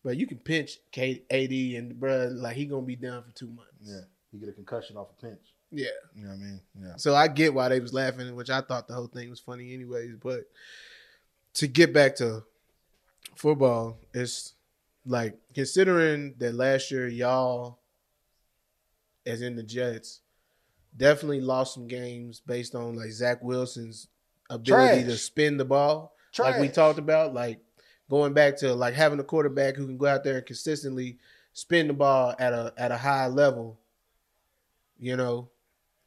but you can pinch K, AD and bro, like he gonna be done for two months. Yeah, he get a concussion off a pinch. yeah. You know what I mean? Yeah. So I get why they was laughing, which I thought the whole thing was funny anyways. But to get back to football, it's like considering that last year y'all, as in the Jets, definitely lost some games based on like Zach Wilson's ability to spin the ball, like we talked about, like going back to like having a quarterback who can go out there and consistently spin the ball at a at a high level. You know,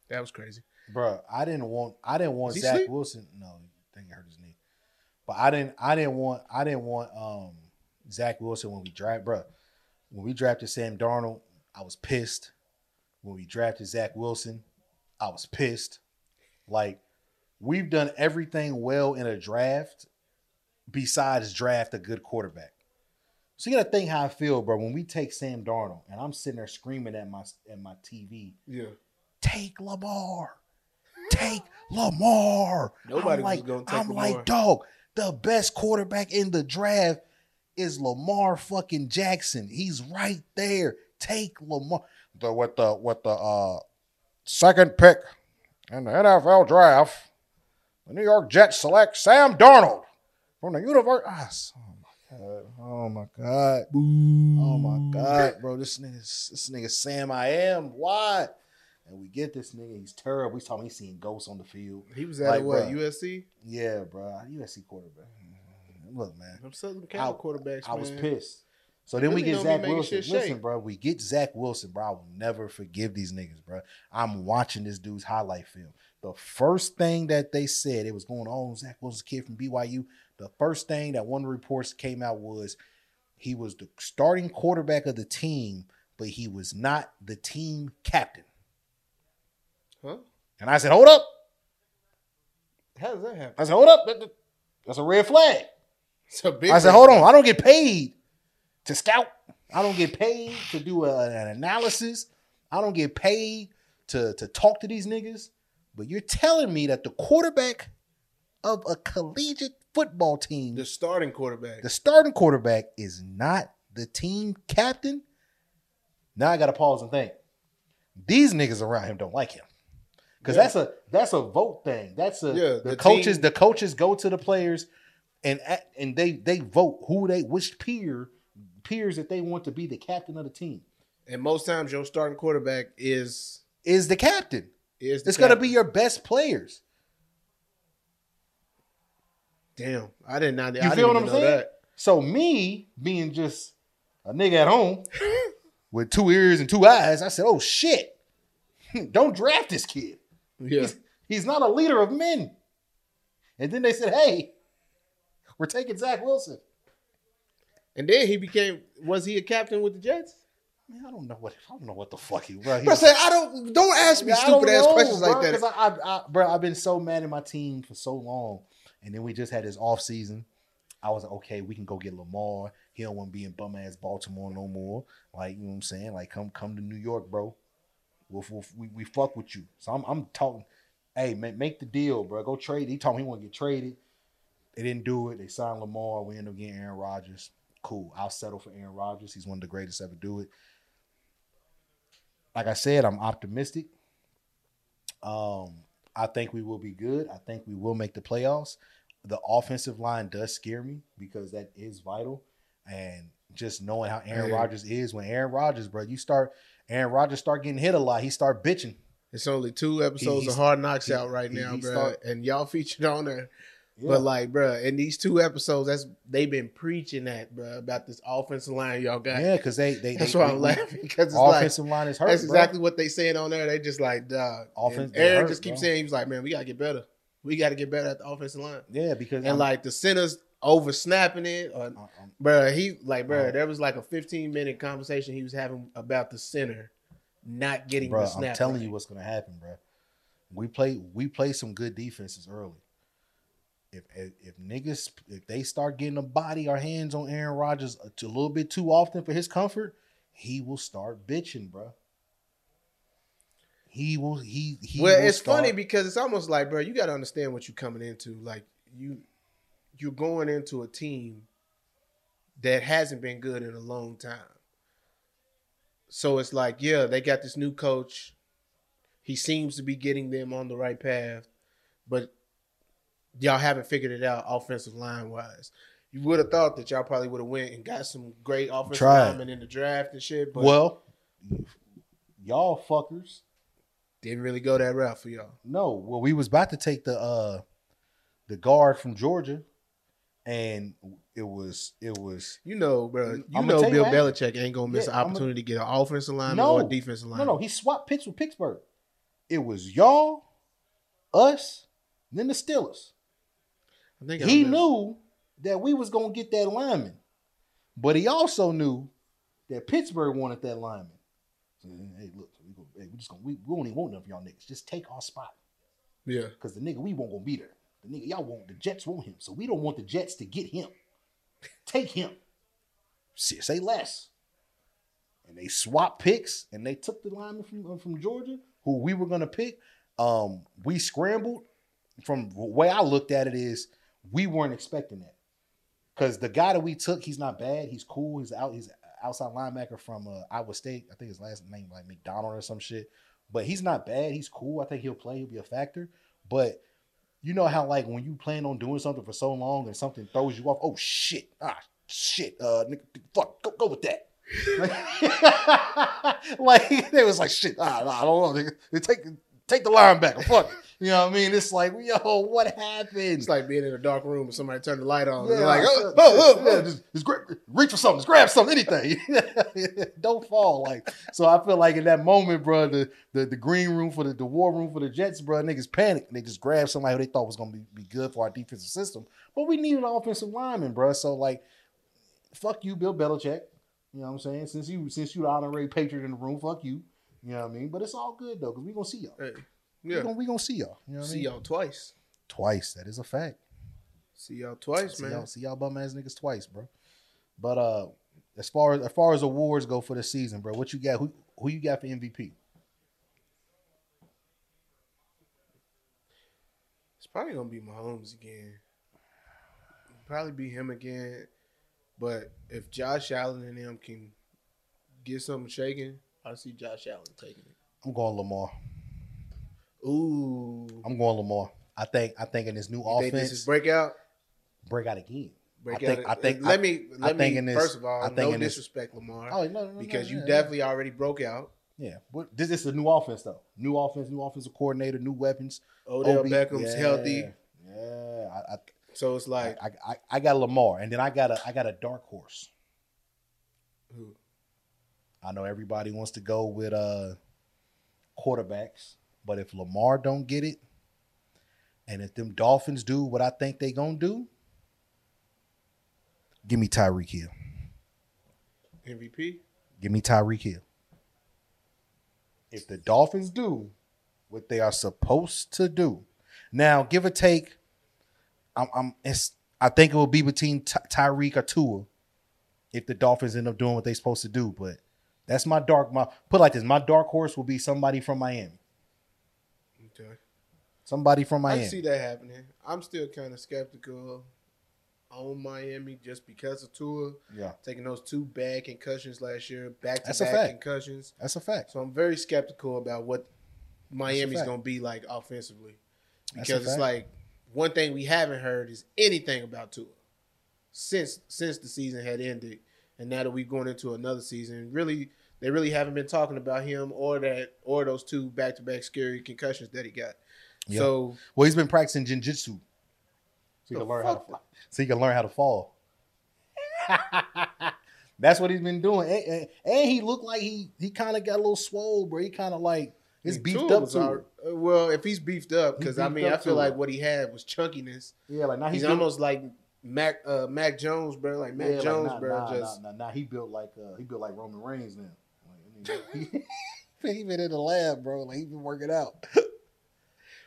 that was crazy. Bro, I didn't want I didn't want Zach asleep? Wilson. No, I think he hurt his knee. But I didn't I didn't want I didn't want um Zach Wilson when we draft bro. When we drafted Sam Darnold, I was pissed. When we drafted Zach Wilson, I was pissed. Like we've done everything well in a draft besides draft a good quarterback. So you gotta think how I feel, bro. When we take Sam Darnold and I'm sitting there screaming at my at my TV, Yeah. take Lamar. Take Lamar. Nobody I'm was like, gonna take Lamar. I'm Lamar. like, dog, the best quarterback in the draft is Lamar fucking Jackson. He's right there. Take Lamar. The with the with the uh second pick in the NFL draft, the New York Jets select Sam Darnold from the University. Oh my god. Oh my god. Oh my god, bro. This nigga, this nigga Sam I am. Why? And we get this nigga. He's terrible. He's talking. He's seeing ghosts on the field. He was at Like, what bruh. USC. Yeah, bro. USC quarterback. Look, man. I'm Southern I, Cal quarterbacks. I was pissed. So then we get Zach Wilson. Listen, shake. bro. We get Zach Wilson, bro. I will never forgive these niggas, bro. I'm watching this dude's highlight film. The first thing that they said, it was going on, Zach Wilson's kid from BYU. The first thing that one of the reports came out was he was the starting quarterback of the team, but he was not the team captain. Huh? And I said, hold up. How does that happen? I said, hold up. That- that- That's a red flag. It's a big. I said, hold on. I don't get paid to scout. I don't get paid to do a- an analysis. I don't get paid to, to talk to these niggas. But you're telling me that the quarterback of a collegiate football team, The starting quarterback. the starting quarterback, is not the team captain, now I got to pause and think. These niggas around him don't like him because Yeah. that's a that's a vote thing. That's a Yeah, the, the coaches team- the coaches go to the players and and they they vote who they which peer peers that they want to be the captain of the team And most times your starting quarterback is is the captain. is the It's gonna be your best players. Damn, I did not. You I feel what I'm know saying? that. So me being just a nigga at home (laughs) with two ears and two eyes, I said, "Oh shit, (laughs) don't draft this kid. Yeah, He's, he's not a leader of men." And then they said, "Hey, we're taking Zach Wilson." And then he became. Was he a captain with the Jets? Man, I don't know what I don't know what the fuck he. Bro, he Bro, was- say I don't. Don't ask me don't stupid ass know, questions bro, like that. I, I, I, bro, I've been so mad at my team for so long, and then we just had this off season. I was like, okay, we can go get Lamar. He don't want to be in bum ass Baltimore no more. Like, you know what I'm saying? Like, come come to New York, bro. We'll, we'll, we we fuck with you. So I'm I'm talking. Hey, make, make the deal, bro. Go trade. He told me he want to get traded. They didn't do it. They signed Lamar. We end up getting Aaron Rodgers. Cool. I'll settle for Aaron Rodgers. He's one of the greatest ever do it. Like I said, I'm optimistic. Um, I think we will be good. I think we will make the playoffs. The offensive line does scare me because that is vital. And just knowing how Aaron Hey. Rodgers is, when Aaron Rodgers, bro, you start Aaron Rodgers start getting hit a lot. He start bitching. It's only two episodes he's- of Hard Knocks he- out right he- now, he bro. start- and y'all featured on there. Yeah. But like, bro, in these two episodes, that's they've been preaching that, bro, about this offensive line y'all got. yeah, because they they that's they, why I'm laughing because it's like offensive line is hurt. that's bro. exactly what they saying on there. They just like, dog. Offense- Aaron hurt, just keeps saying he was like, man, we gotta get better. We gotta get better at the offensive line. Yeah, because And I'm- like the centers over snapping it, or I'm- I'm- bro, he like, bro, Uh-huh. there was like a 15 minute conversation he was having about the center not getting bro, the snap. I'm telling you what's gonna happen, bro. We play we play some good defenses early. If, if niggas if they start getting a body or hands on Aaron Rodgers a, a little bit too often for his comfort, he will start bitching, bro. He will he he. well, it's funny because it's almost like, bro, you got to understand what you're coming into. Like you, you're going into a team that hasn't been good in a long time. So it's like, yeah, they got this new coach. He seems to be getting them on the right path, but y'all haven't figured it out offensive line wise. You would have thought that y'all probably would have went and got some great offensive Tried. linemen in the draft and shit, but well, y'all fuckers. didn't really go that route for y'all. No, well, we was about to take the uh the guard from Georgia, and it was it was You know, bro. You I'ma know tell you Bill Belichick ain't gonna miss Yeah, an opportunity to get an offensive lineman No. or a defensive line. no no he swapped picks with Pittsburgh. It was y'all, us, and then the Steelers. I think He remember. knew that we was gonna get that lineman, but he also knew that Pittsburgh wanted that lineman. So, hey, look, we, go, hey, we just gonna we, we don't even want none of y'all niggas. Just take our spot. Yeah, Because the nigga we won't gonna be there. The nigga y'all want the Jets want him. So we don't want the Jets to get him. Take him. Say say less. And they swapped picks and they took the lineman from uh, from Georgia, who we were gonna pick. Um, we scrambled. From the way I looked at it is we weren't expecting that. Cause the guy that we took, he's not bad. He's cool. He's out. He's outside linebacker from uh, Iowa State. I think his last name like McDonald or some shit. But he's not bad. He's cool. I think he'll play. He'll be a factor. But you know how like when you plan on doing something for so long and something throws you off. Oh shit! Ah shit! Uh, nigga, fuck, go, go with that. (laughs) Like, like (laughs) they was like shit. Ah, nah, I don't know. Nigga. Take take the linebacker. Fuck. You know what I mean? It's like yo, what happened? it's like being in a dark room and somebody turned the light on. Yeah, like, oh, oh, oh, oh, yeah, oh. just, just grab, reach for something, just grab something, anything. (laughs) Don't fall. Like so, I feel like in that moment, bro, the the, the green room for the, the war room for the Jets, bro, niggas panicked. They just grabbed somebody who they thought was gonna be, be good for our defensive system, but we needed an offensive lineman, bro. So like, fuck you, Bill Belichick. You know what I'm saying? Since you since you the honorary patriot in the room, fuck you. You know what I mean? But it's all good though, because we gonna see y'all. Hey, We yeah, gonna we gonna see y'all. You know I see mean? y'all twice. Twice. That is a fact. See y'all twice, see man. Y'all, see y'all bum ass niggas twice, bro. But uh, as far as as far as awards go for the season, bro, what you got? Who who you got for MVP? It's probably gonna be Mahomes again. Probably be him again. But if Josh Allen and them can get something shaking, I see Josh Allen taking it. I'm going Lamar. Ooh. I'm going Lamar. I think I think in this new You offense, this is breakout? break out again. Break I think- out. I think- let I- me I let think me in this- first of all, I think no in this- disrespect, Lamar, Oh no, no, no because no, you yeah, definitely already broke out. yeah. But this is a new offense though. New offense, new offensive coordinator, new weapons. Odell Obi- Beckham's yeah, healthy, Yeah, I, I, so it's like I, I, I got Lamar, and then I got a I got a dark horse. who? I know everybody wants to go with uh quarterbacks, but if Lamar don't get it, and if them Dolphins do what I think they gonna do, give me Tyreek Hill. MVP. Give me Tyreek Hill. If the Dolphins do what they are supposed to do, now give or take, I'm, I'm it's I think it will be between Ty- Tyreek or Tua if the Dolphins end up doing what they're supposed to do. But that's my dark my put it like this. My dark horse will be somebody from Miami. Somebody from I Miami. can see that happening. I'm still kind of skeptical on Miami just because of Tua Yeah, taking those two bad concussions last year, back to That's back concussions. that's a fact. So I'm very skeptical about what Miami's going to be like offensively because it's like one thing we haven't heard is anything about Tua since since the season had ended, and now that we're going into another season, really they really haven't been talking about him or that or those two back to back scary concussions that he got. Yeah. So Well, he's been practicing jiu-jitsu. So he can learn how to? So he can learn how to fall. (laughs) That's what he's been doing. And, and- and he looked like he he kind of got a little swole, bro. He kind of like it's I beefed Tua up too. uh, well, if he's beefed up, because I mean, I feel to like what he had was chunkiness. Yeah, like now He's he built- almost like Mac uh, Mac Jones, bro. Like Mac yeah, like, Jones, nah, bro. Nah, just nah, nah, nah, he built like uh, he built like Roman Reigns now. Like, I mean, (laughs) he, (laughs) he been in the lab, bro. Like he been working out.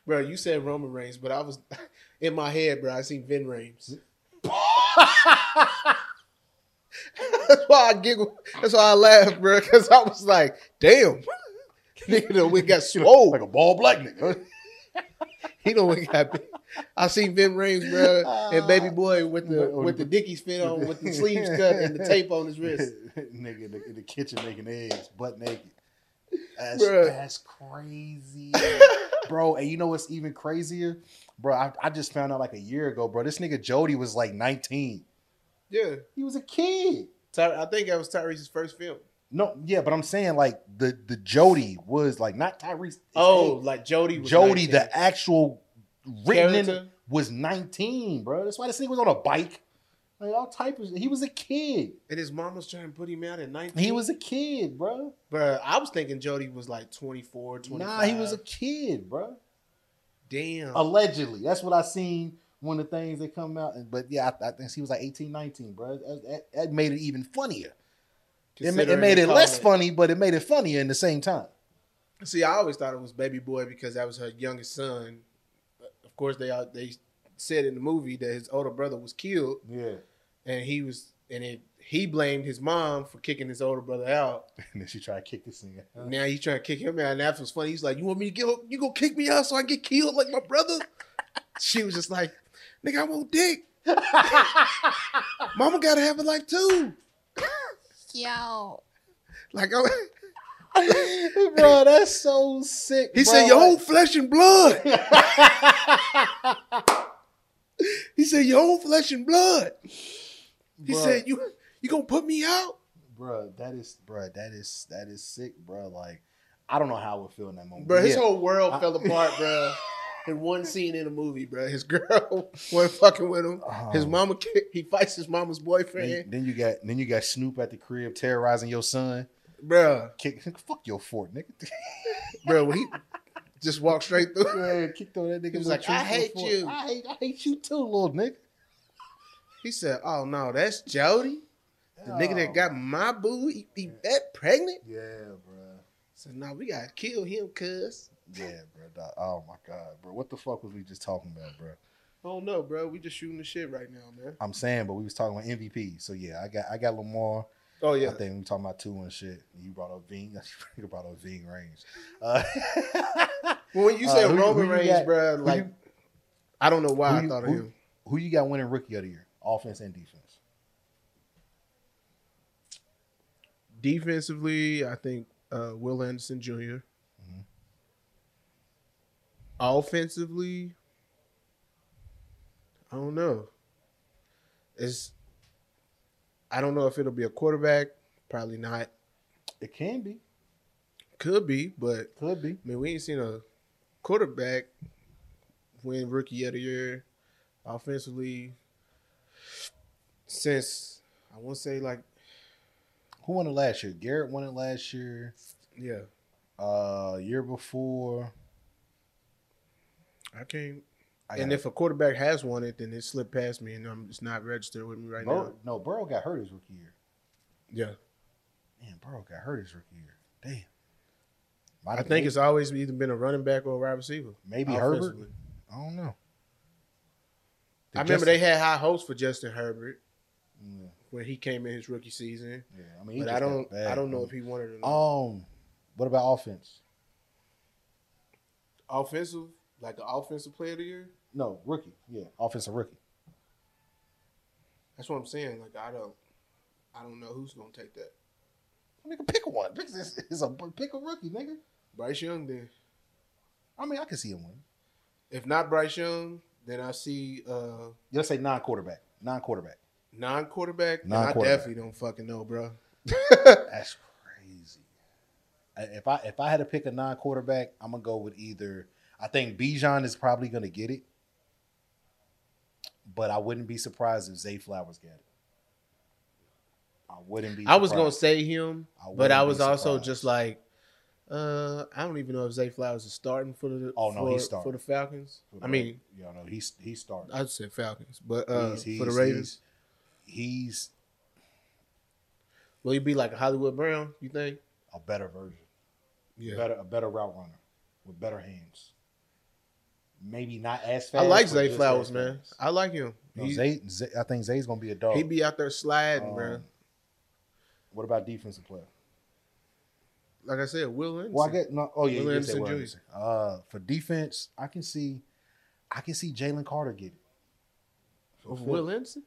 Bro, you said Roman Reigns, but I was (laughs) in my head, bro. I seen Ving Rhames. (laughs) That's why I giggle. That's why I laugh, bro. Because I was like, "Damn, (laughs) nigga, done we got swole. like a ball black nigga. he don't we got." big. I seen Ving Rhames, bro, and Baby Boy with the with the the- Dickies fit on, with the sleeves cut and the tape on his wrist. nigga in the, in the kitchen making eggs, butt naked. That's, Bruh. that's crazy, bro. And you know what's even crazier, bro? I, I just found out like a year ago, bro. This nigga Jody was like 19. Yeah, He was a kid. Ty- I think that was Tyrese's first film. No, yeah, but I'm saying like the the Jody was like not Tyrese. Oh, like Jody. Was Jody, 19. the actual written in was 19, bro. That's why this nigga was on a bike. Like all type of. He was a kid. and his mom was trying to put him out at nineteen. He was a kid, bro. Bro, I was thinking Jody was like 24, 25. Nah, he was a kid, bro. damn. Allegedly, that's what I seen one of the things that come out. But yeah, I, I think he was like 18, 19, bro. That, that, that made it even funnier. It, ma- it made it less funny, but it made it funnier in the same time. See, I always thought it was Baby Boy because that was her youngest son. Of course, they they said in the movie that his older brother was killed, Yeah. and he was and it, he blamed his mom for kicking his older brother out. (laughs) And then she tried to kick this thing out. Now he's trying to kick him out, and that was funny. He's like, "You want me to get you gonna kick me out so I get killed like my brother?" (laughs) she was just like, "Nigga, I want dick. Mama gotta have a life too." (laughs) Yo. Like, I, bro, that's so sick. he bro. said, "Your own flesh and blood." He said, "Your own flesh and blood." He Bruh. said, "You you gonna put me out?" bro, that is, bro, that is that is sick, bro. Like, I don't know how I would feel in that moment. Bro, his Yeah. whole world I- fell apart, bro. (laughs) In one scene in the movie, bro, his girl (laughs) wasn't fucking with him. His Oh. mama, he fights his mama's boyfriend, then you got then you got Snoop at the crib terrorizing your son. bro. Kick, (laughs) fuck your fort, nigga. Bro, when he just walked straight through. Yeah, kicked on that nigga. He was like, "I hate before. you." I hate, I hate you too, little nigga. He said, "Oh no, that's Jody, the nigga that got oh. my boo. He, he that pregnant." Yeah, bro. So now we gotta kill him, cuz. Yeah, bro. Oh my god, bro. What the fuck was we just talking about, bro? I don't know, bro. We just shooting the shit right now, man. I'm saying, but we was talking about MVP. So yeah, I got I got Lamar. Oh yeah. I think we talking about Tua and shit. You brought up Ving. (laughs) You brought up Ving Rhames. Uh, (laughs) well, when you Uh, say who you- Roman who Reigns, bro, like you- I don't know why who I you- thought of who- him. who you got winning rookie of the year, offense and defense? Defensively, I think uh, Will Anderson Jr. Mhm. Offensively, I don't know. It's I don't know if it'll be a quarterback. Probably not. It can be. Could be, but Could be. I mean, we ain't seen a quarterback win rookie of the year offensively since I want to say like Who won it last year? Garrett won it last year. yeah. Uh, year before. I can't. I and gotta- if a quarterback has won it, then it slipped past me, and I'm it's not registered with me right Burrow, no, Burrow got hurt his rookie year. Yeah, Man, Burrow got hurt his rookie year. Damn. Might I think maybe, it's always either been a running back or a wide receiver. maybe Herbert. offensively. I don't know. I remember they had high hopes for Justin Herbert Yeah, when he came in his rookie season, yeah. I mean, but I don't. bad, I don't know man. if he wanted it. Or. Um, what about offense? offensive, like an offensive player of the year. No, rookie. Yeah, offensive rookie. That's what I'm saying. Like I don't, I don't know who's gonna take that. Nigga, pick one. Pick, this (laughs) is a pick a rookie, nigga. Bryce Young. Then, I mean, I can see him win. if not Bryce Young, then I see uh Let's say non-quarterback. Non-quarterback. non-quarterback. I Non-quarterback. definitely don't fucking know, bro. (laughs) (laughs) That's crazy. If I if I had to pick a non-quarterback, I'm gonna go with either. I think Bijan is probably gonna get it, but I wouldn't be surprised if Zay Flowers got it. I wouldn't be. I was gonna say him, I but I was also just like, uh, I don't even know if Zay Flowers is starting for the. Oh, no, for, he's starting. for the Falcons. I mean, you know, he's he's starting. I'd say Falcons, but uh, He's- he's- for the Ravens, he's, he's will he be like a Hollywood Brown? You think? a better version. Yeah, better a better route runner with better hands. Maybe not as fast. I like Zay Flowers, man. I like him. No, He, Zay, Zay, I think Zay's gonna be a dog. he be out there sliding, Um, bro. What about defensive player? Like I said, Will Anderson. Well, I get no. Oh yeah, Will Anderson Will Anderson. Uh, for defense, I can see, I can see Jalen Carter get it. For Will Anderson.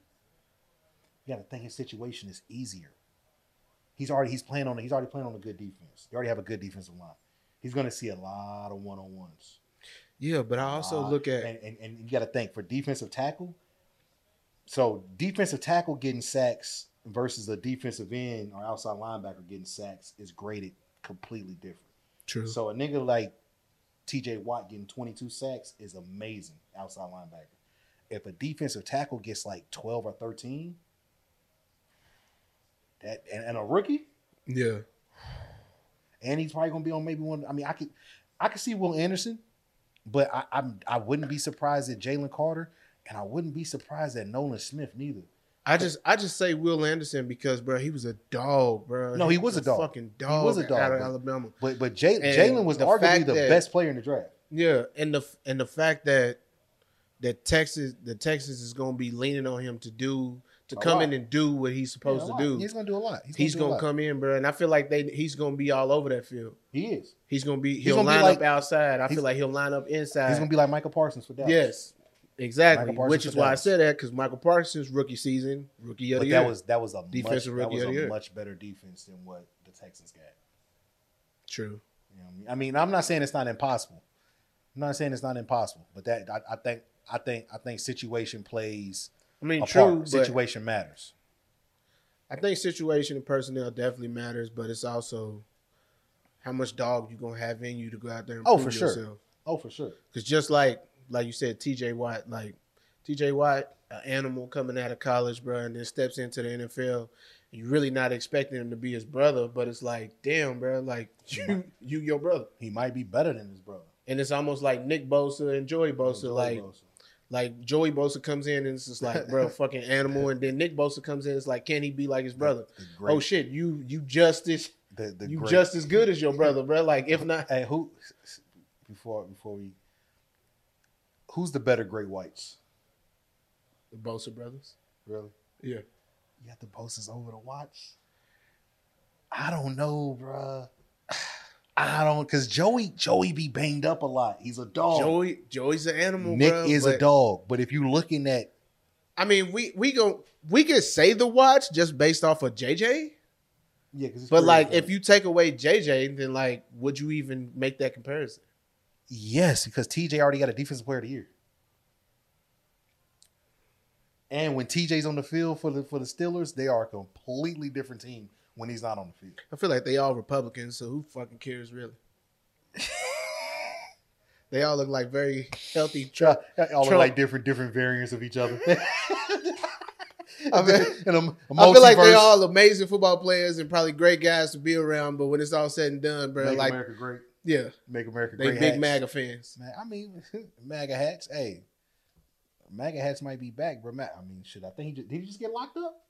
You got to think his situation is easier. He's already he's playing on he's already playing on a good defense. They already have a good defensive line. He's going to see a lot of one on ones. Yeah, but I also uh, look at and, and, and you got to think for defensive tackle. So defensive tackle getting sacks versus a defensive end or outside linebacker getting sacks is graded completely different. true. So a nigga like T.J. Watt getting 22 sacks is amazing outside linebacker. If a defensive tackle gets like 12 or 13, that and, and a rookie, yeah, and he's probably gonna be on maybe one. I mean, I could I could see Will Anderson, but I I'm, I wouldn't be surprised at Jalen Carter, and I wouldn't be surprised at Nolan Smith neither. I just I just say Will Anderson because bro, he was a dog, bro. No, he was a dog. fucking dog. He was a dog, out of but- Alabama. But but Jalen was the arguably the that- best player in the draft. Yeah, and the and the fact that that Texas the Texas is gonna be leaning on him to do to A come lot. in and do what he's supposed Yeah, to do. He's gonna do a lot. He's, He's gonna, gonna come in, bro, and I feel like they he's gonna be all over that field. He is. He's gonna be He's he'll gonna be line like- up outside. I feel like he'll line up inside. He's gonna be like Michael Parsons for Dallas. yes, exactly. Which is why I Dallas. said that because Michael Parsons rookie season, rookie of But the that year. was that was a Defensive much, that rookie was of a year. much better defense than what the Texans got. true. You know what I mean? I mean, I'm not saying it's not impossible. I'm not saying it's not impossible, but that I, I think I think I think situation plays I mean, a true. Situation matters. I think situation and personnel definitely matters, but it's also how much dog you gonna have in you to go out there and Oh, prove for sure. Oh, for sure. Because just like like you said, T.J. Watt, like T.J. Watt, an animal coming out of college, bro, and then steps into the NFL. You really not expecting him to be his brother, but it's like, damn, bro, like you, you your brother, He might be better than his brother. and it's almost like Nick Bosa and Joey Bosa, Joey like Bosa. Like Joey Bosa comes in and it's just like, bro, (laughs) fucking animal, and then Nick Bosa comes in, it's like, can he be like his brother? The oh, great, Oh shit, you you just as the, the you great- just as good as your brother, bro. Like if not, Hey, who? Before before we, who's the better Great Whites? the Bosa brothers. Really? Yeah. You got the Bosas over to watch? I don't know, bruh. I don't, cause Joey Joey be banged up a lot. He's a dog. Joey Joey's an animal. Nick bro, is a dog. But if you're looking at I mean, we we go we can say the Watts just based off of JJ, Yeah, because But like, if you take away JJ, then like, would you even make that comparison? yes, because TJ already got a defensive player of the year. And when TJ's on the field for the for the Steelers, they are a completely different team when he's not on the field. I feel like they all Republicans, so who fucking cares really? (laughs) they all look like very healthy. Try, Trump. all look like different different variants of each other. (laughs) (laughs) I mean, a- a I feel like they multiverse. all amazing football players and probably great guys to be around. But when it's all said and done, bro, make like America great. yeah, Make America they great. big hats. MAGA fans. Man, I mean, MAGA hats. Hey, MAGA hats might be back, bro. I mean, shit. I think he just, did he just get locked up,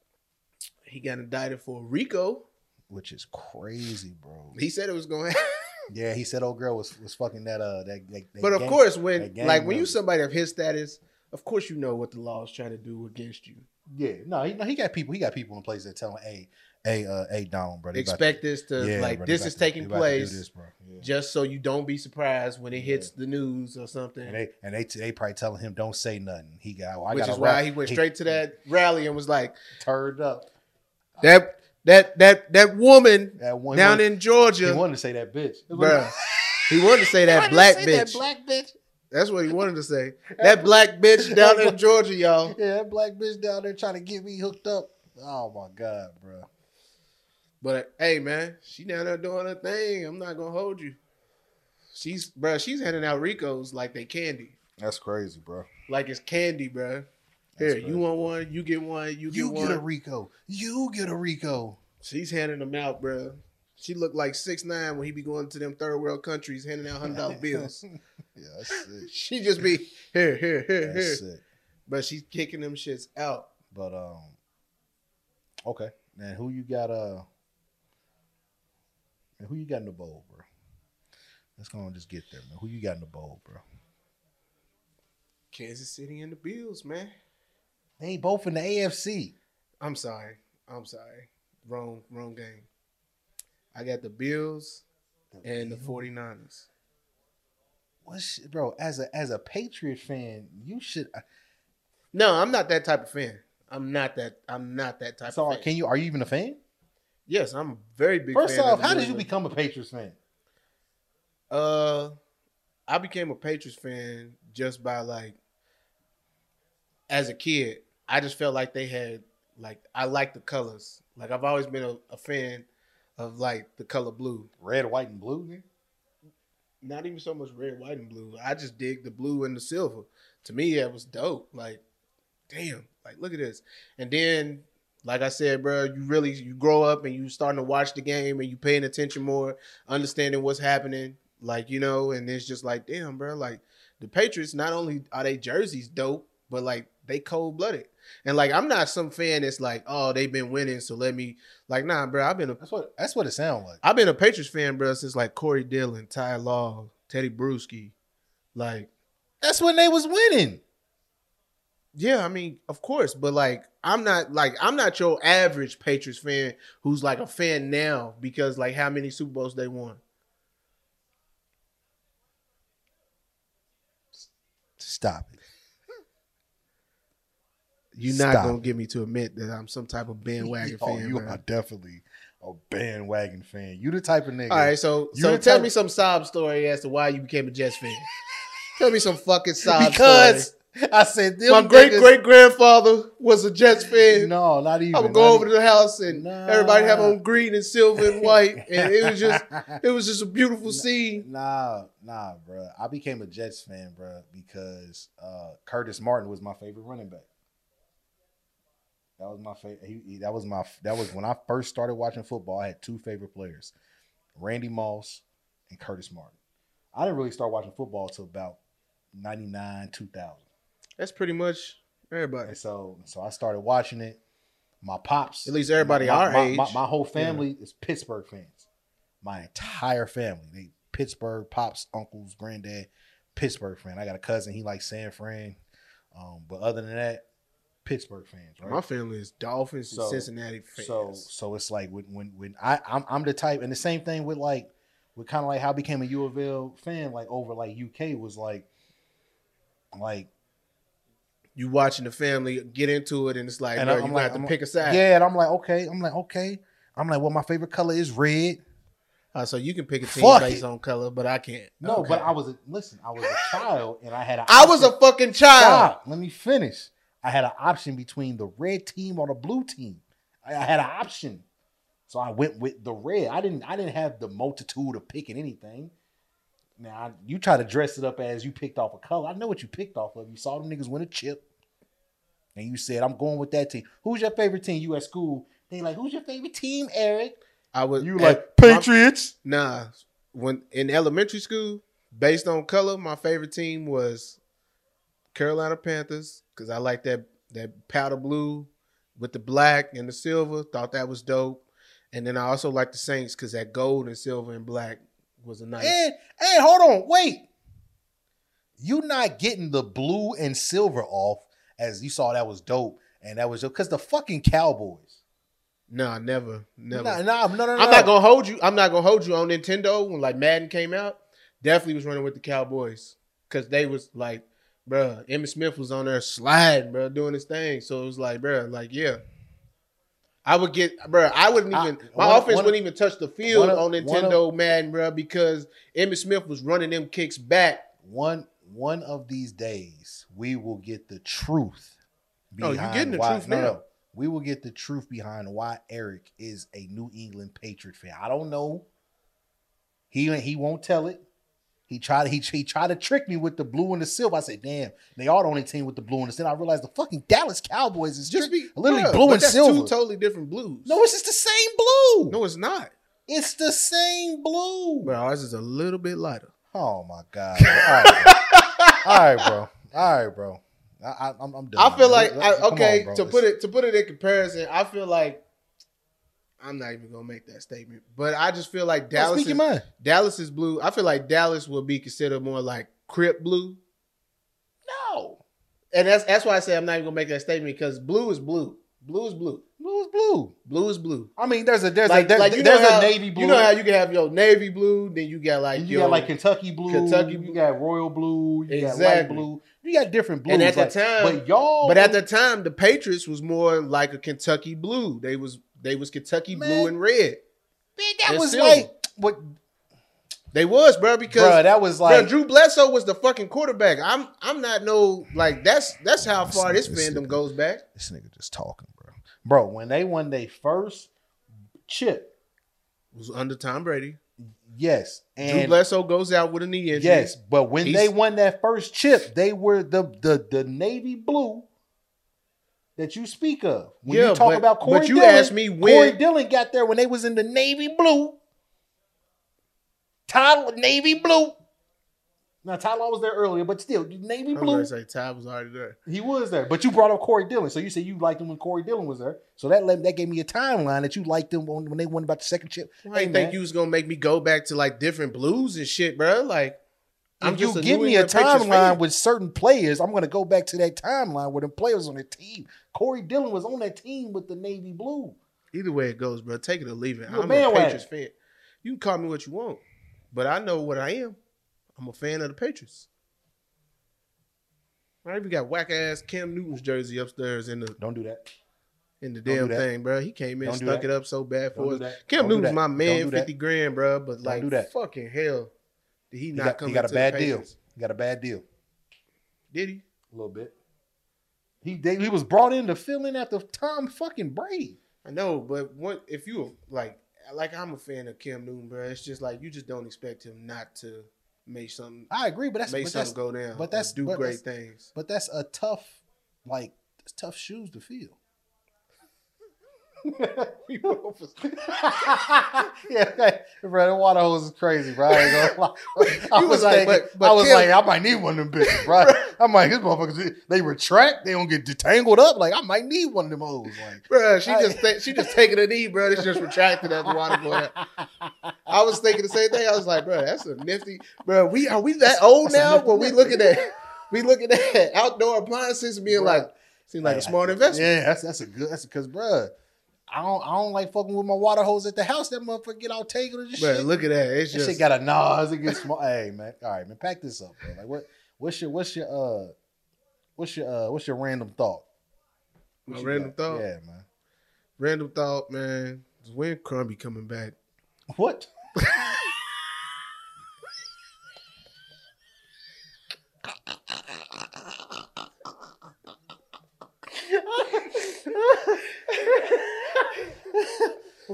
He got indicted for RICO. which is crazy, bro. He said it was going. (laughs) Yeah, he said old girl was was fucking that uh that. that, that but of gang- course, when like when you somebody of his status, of course you know what the law is trying to do against you. yeah, no, he no, he got people. He got people in place that tell him, hey, hey, uh, hey, Donald, bro. Expect this to yeah, like bro, this is to- taking they about to do place this. Yeah. just so you don't be surprised when it Yeah. hits the news or something. And they and they they probably telling him don't say nothing. He got, oh, I which is why rap- he went straight to that rally and was like, turned up. "That that that that woman That one down he in Georgia, he wanted to say that bitch, bruh." He wanted to say (laughs) that black bitch. black bitch. That's what he wanted to say. (laughs) That black bitch down in Georgia, y'all. (laughs) Yeah, that black bitch down there trying to get me hooked up. Oh my god, bro. But hey, man, she down there doing her thing. I'm not gonna hold you. She's bruh, she's handing out Ricos like they candy. That's crazy, bro. Like it's candy, bruh. Here, you want one, you get one, you get You one. You get a Rico. You get a Rico. She's handing them out, bruh. She looked like 6ix9ine when he be going to them third world countries handing out hundred dollar bills. (laughs) Yeah, that's sick. (laughs) She just be here, here, here, here. Sick. But she's kicking them shits out. But um, okay. Man, who you got? Uh, man, who you got in the bowl, bro? Let's go and just get there, man. Who you got in the bowl, bro? Kansas City and the Bills, man. They ain't both in the AFC. I'm sorry. I'm sorry. Wrong, wrong game. I got the Bills and the 49ers. What, shit, bro? As a as a Patriot fan, you should. uh, No, I'm not that type of fan. I'm not that. I'm not that type So, of fan. can you? Are you even a fan? yes, I'm a very big. First fan off, how did you become a Patriots fan? Uh, I became a Patriots fan just by like, as a kid, I just felt like they had like I like the colors. Like I've always been a, a fan of like the color blue. Red, white, and blue. nigga? Not even so much red, white, and blue. I just dig the blue and the silver. To me, that was dope. Like, damn, like look at this. And then, like I said, bro, you really you grow up and you starting to watch the game and you paying attention more, understanding what's happening. Like you know, and it's just like, damn, bro, like the Patriots. Not only are they jerseys dope, but like they cold blooded. And like I'm not some fan that's like, oh, they've been winning, so let me like, nah, bro. I've been a That's what. That's what it sounds like. I've been a Patriots fan, bro, since like Corey Dillon, Ty Law, Tedy Bruschi. Like, That's when they was winning. yeah, I mean, of course, but like, I'm not like I'm not your average Patriots fan who's like a fan now because like how many Super Bowls they won. Stop it. You're not Stop. gonna get me to admit that I'm some type of bandwagon oh, fan. you bro. are definitely a bandwagon fan. You the type of nigga. All right, so You so tell type- me some sob story as to why you became a Jets fan. (laughs) tell me some fucking sob because story. I said My great niggas- great grandfather was a Jets fan. No, not even. I would go over even. to the house and Nah. everybody have on green and silver and white, (laughs) and it was just it was just a beautiful scene. Nah, nah, bro. I became a Jets fan, bro, because uh, Curtis Martin was my favorite running back. That was my favorite. That was my. That was when I first started watching football. I had two favorite players, Randy Moss and Curtis Martin. I didn't really start watching football until about ninety nine, two thousand. That's pretty much everybody. And so, so I started watching it. My pops, At least everybody my, our my, age. my, my whole family is Pittsburgh fans. My entire family, they Pittsburgh pops, uncles, granddad, Pittsburgh fan. I got a cousin, he likes San Fran, um, but other than that, Pittsburgh fans, right? My family is Dolphins and So- Cincinnati fans. So so it's like when when when I I'm, I'm the type, and the same thing with like with kind of like how I became a U of L fan, like over like UK was like like you watching the family get into it, and it's like, And bro, I'm you like- have to I'm- pick a side. yeah, and I'm like okay, I'm like okay, I'm like, well, my favorite color is red. Uh, so you can pick a team Fuck based it. on color, but I can't. No, Okay. but I was a, listen. I was a child, and I had a. I was a fucking child. Stop. Let me finish. I had an option between the red team or the blue team. I, I had an option, so I went with the red. I didn't. I didn't have the multitude of picking anything. Now I- you try to dress it up as you picked off a color. I know what you picked off of. You saw them niggas win a chip, and you said, "I'm going with that team." Who's your favorite team? You at school? They like, "Who's your favorite team, Eric?" I was You at- like my- Patriots? Nah, when in elementary school, based on color, my favorite team was Carolina Panthers because I like that that powder blue with the black and the silver. Thought that was dope. And then I also like the Saints because that gold and silver and black was a nice. And and hold on, wait. You not getting the blue and silver off as you saw that was dope, and that was because the fucking Cowboys. Nah, never, never. Nah, nah, no, no, no. I'm not gonna hold you. I'm not gonna hold you on Nintendo when like Madden came out. Definitely was running with the Cowboys because they was like, bruh, Emmitt Smith was on there sliding, bruh, doing his thing. So it was like, bruh, like yeah. I would get, bruh. I wouldn't I- even. my one- offense one- wouldn't even touch the field one on Nintendo Madden, bruh, because Emmitt Smith was running them kicks back. One one of these days we will get the truth. Oh, you behind getting the why- truth no, now. no. We will get the truth behind why Eric is a New England Patriot fan. I don't know. He he won't tell it. He tried he, he tried to trick me with the blue and the silver. I said, "Damn, they are the only team with the blue and the silver." I realized the fucking Dallas Cowboys is Just be literally bruh, blue and that's silver. Two totally different blues. no, it's just the same blue. no, it's not. it's the same blue. Bro, ours is a little bit lighter. Oh my god! All right, bro. All right, bro. All right, bro. I, I'm done. I feel like I, okay to put it to put it in comparison. I feel like I'm not even gonna make that statement, but I just feel like Dallas speak your is, mind. Dallas is blue. I feel like Dallas will be considered more like Crip blue, No, and that's that's why I say I'm not even gonna make that statement because blue is blue. Blue is blue. blue is blue. Blue is blue. I mean, there's a there's Like, a there- like you there's know how, a navy blue. You know how you can have your navy blue, then you got like you your got like Kentucky blue, Kentucky you got royal blue, you got light Exactly. blue. You got different blues. And at the time- but y'all, But at the time, the Patriots was more like a Kentucky blue. They was they was Kentucky Man. blue and red. man, that and was silver. like what, They was, bro, because bro. That was Bro, like Drew Bledsoe was the fucking quarterback. I'm I'm not no like that's that's how far this This fandom nigga. goes back. this nigga just talking, bro. Bro, when they won their first chip, It was under Tom Brady. yes, Drew and Bledsoe goes out with a knee injury. Yes, but when He's- they won that first chip, they were the the the navy blue that you speak of. When Yeah, you talk but- about Corey but you Dillon, asked me Corey Dillon got there when they was in the navy blue. Ty Law navy blue. Now Ty Law was there earlier, but still navy I was blue. say Ty was already there. He was there, but you brought up Corey Dillon, so you said you liked him when Corey Dillon was there. So that let, that gave me a timeline that you liked them when, when they won about the second chip. Well, I didn't think you was gonna make me go back to like different blues and shit, bro. Like I'm if you give me a timeline with certain players, I'm going to go back to that timeline where the players on the team. Corey Dillon was on that team with the Navy Blue. Either way it goes, bro. Take it or leave it. You a I'm a bandwagon. Patriots fan. You can call me what you want, but I know what I am. I'm a fan of the Patriots. I even got whack ass Cam Newton's jersey upstairs in the Don't do that. in the damn do thing, bro. He came in, Don't stuck that. it up so bad Don't for us. that. Cam Don't Newton's my man, fifty grand, bro. But like, do fucking hell, did he, He not got, come? he got a bad deal. He got a bad deal. Did he? A little bit. He they, he was brought in to fill in after Tom fucking Brady. I know, but what if you like like I'm a fan of Cam Newton, bro? It's just like you just don't expect him not to make something I agree, but that's make but something that's, go down. but that's- do great things. but that's a tough like tough shoes to fill. (laughs) (laughs) yeah, bro, the water hose is crazy, bro. I ain't gonna lie. (laughs) I was was like, thinking, but- but I was Kim- like, I might need one of them bitches, bro. I'm like, these motherfuckers, they retract, they don't get detangled up. Like, I might need one of them hoes. Like, Bro, she I- just ta- she just taking a knee, bro. It's just retracted as the water going out. I was thinking the same thing. I was like, bro, that's a nifty, bro. We are we that old That's now? Where we looking at we looking at outdoor appliances and being Bruh. like, seems like a smart investment. Yeah, that's that's a good. That's because, bro, I don't I don't like fucking with my water hose at the house. That motherfucker get all tangled and shit. look at that. It's That just shit got a nose. It gets small. hey man, all right, man, pack this up, bro. Like what? What's your what's your uh what's your uh what's your random thought? What My random got? thought? Yeah, man. random thought, man. When Crumby coming back? What? (laughs)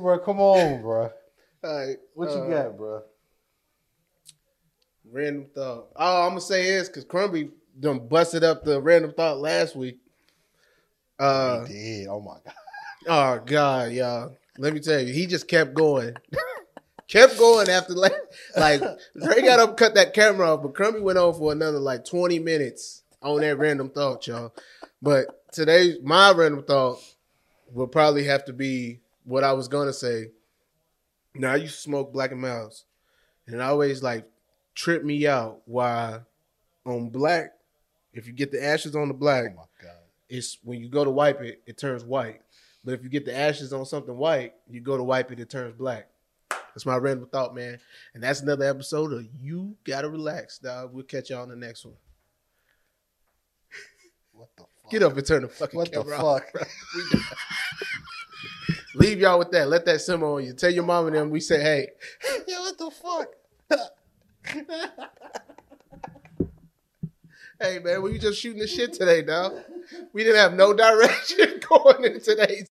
bro, come on, bro. All right, What you uh, got, bro? Random thought. Oh, I'm gonna say this because Crumby done busted up the random thought last week. Uh, he did. Oh my god. oh god, y'all. Let me tell you, he just kept going, (laughs) kept going after like, like Ray got up, cut that camera off, but Crumby went on for another like 20 minutes on that random thought, y'all. But today, my random thought will probably have to be what I was gonna say. Now I used to smoke Black and Milds, and it always like tripped me out why on black, if you get the ashes on the Oh black, my god. it's when you go to wipe it, it turns white. But if you get the ashes on something white, you go to wipe it, it turns black. That's my random thought, man. And that's another episode of You Gotta Relax, dog. We'll catch y'all on the next one. What the fuck? Get up and turn the fucking What the camera off. fuck? bro. (laughs) Leave y'all with that. Let that simmer on you. Tell your mom and them we say, hey, (laughs) yeah, what the fuck? (laughs) hey man, we just shooting the shit today, dog. We didn't have no direction (laughs) going into today's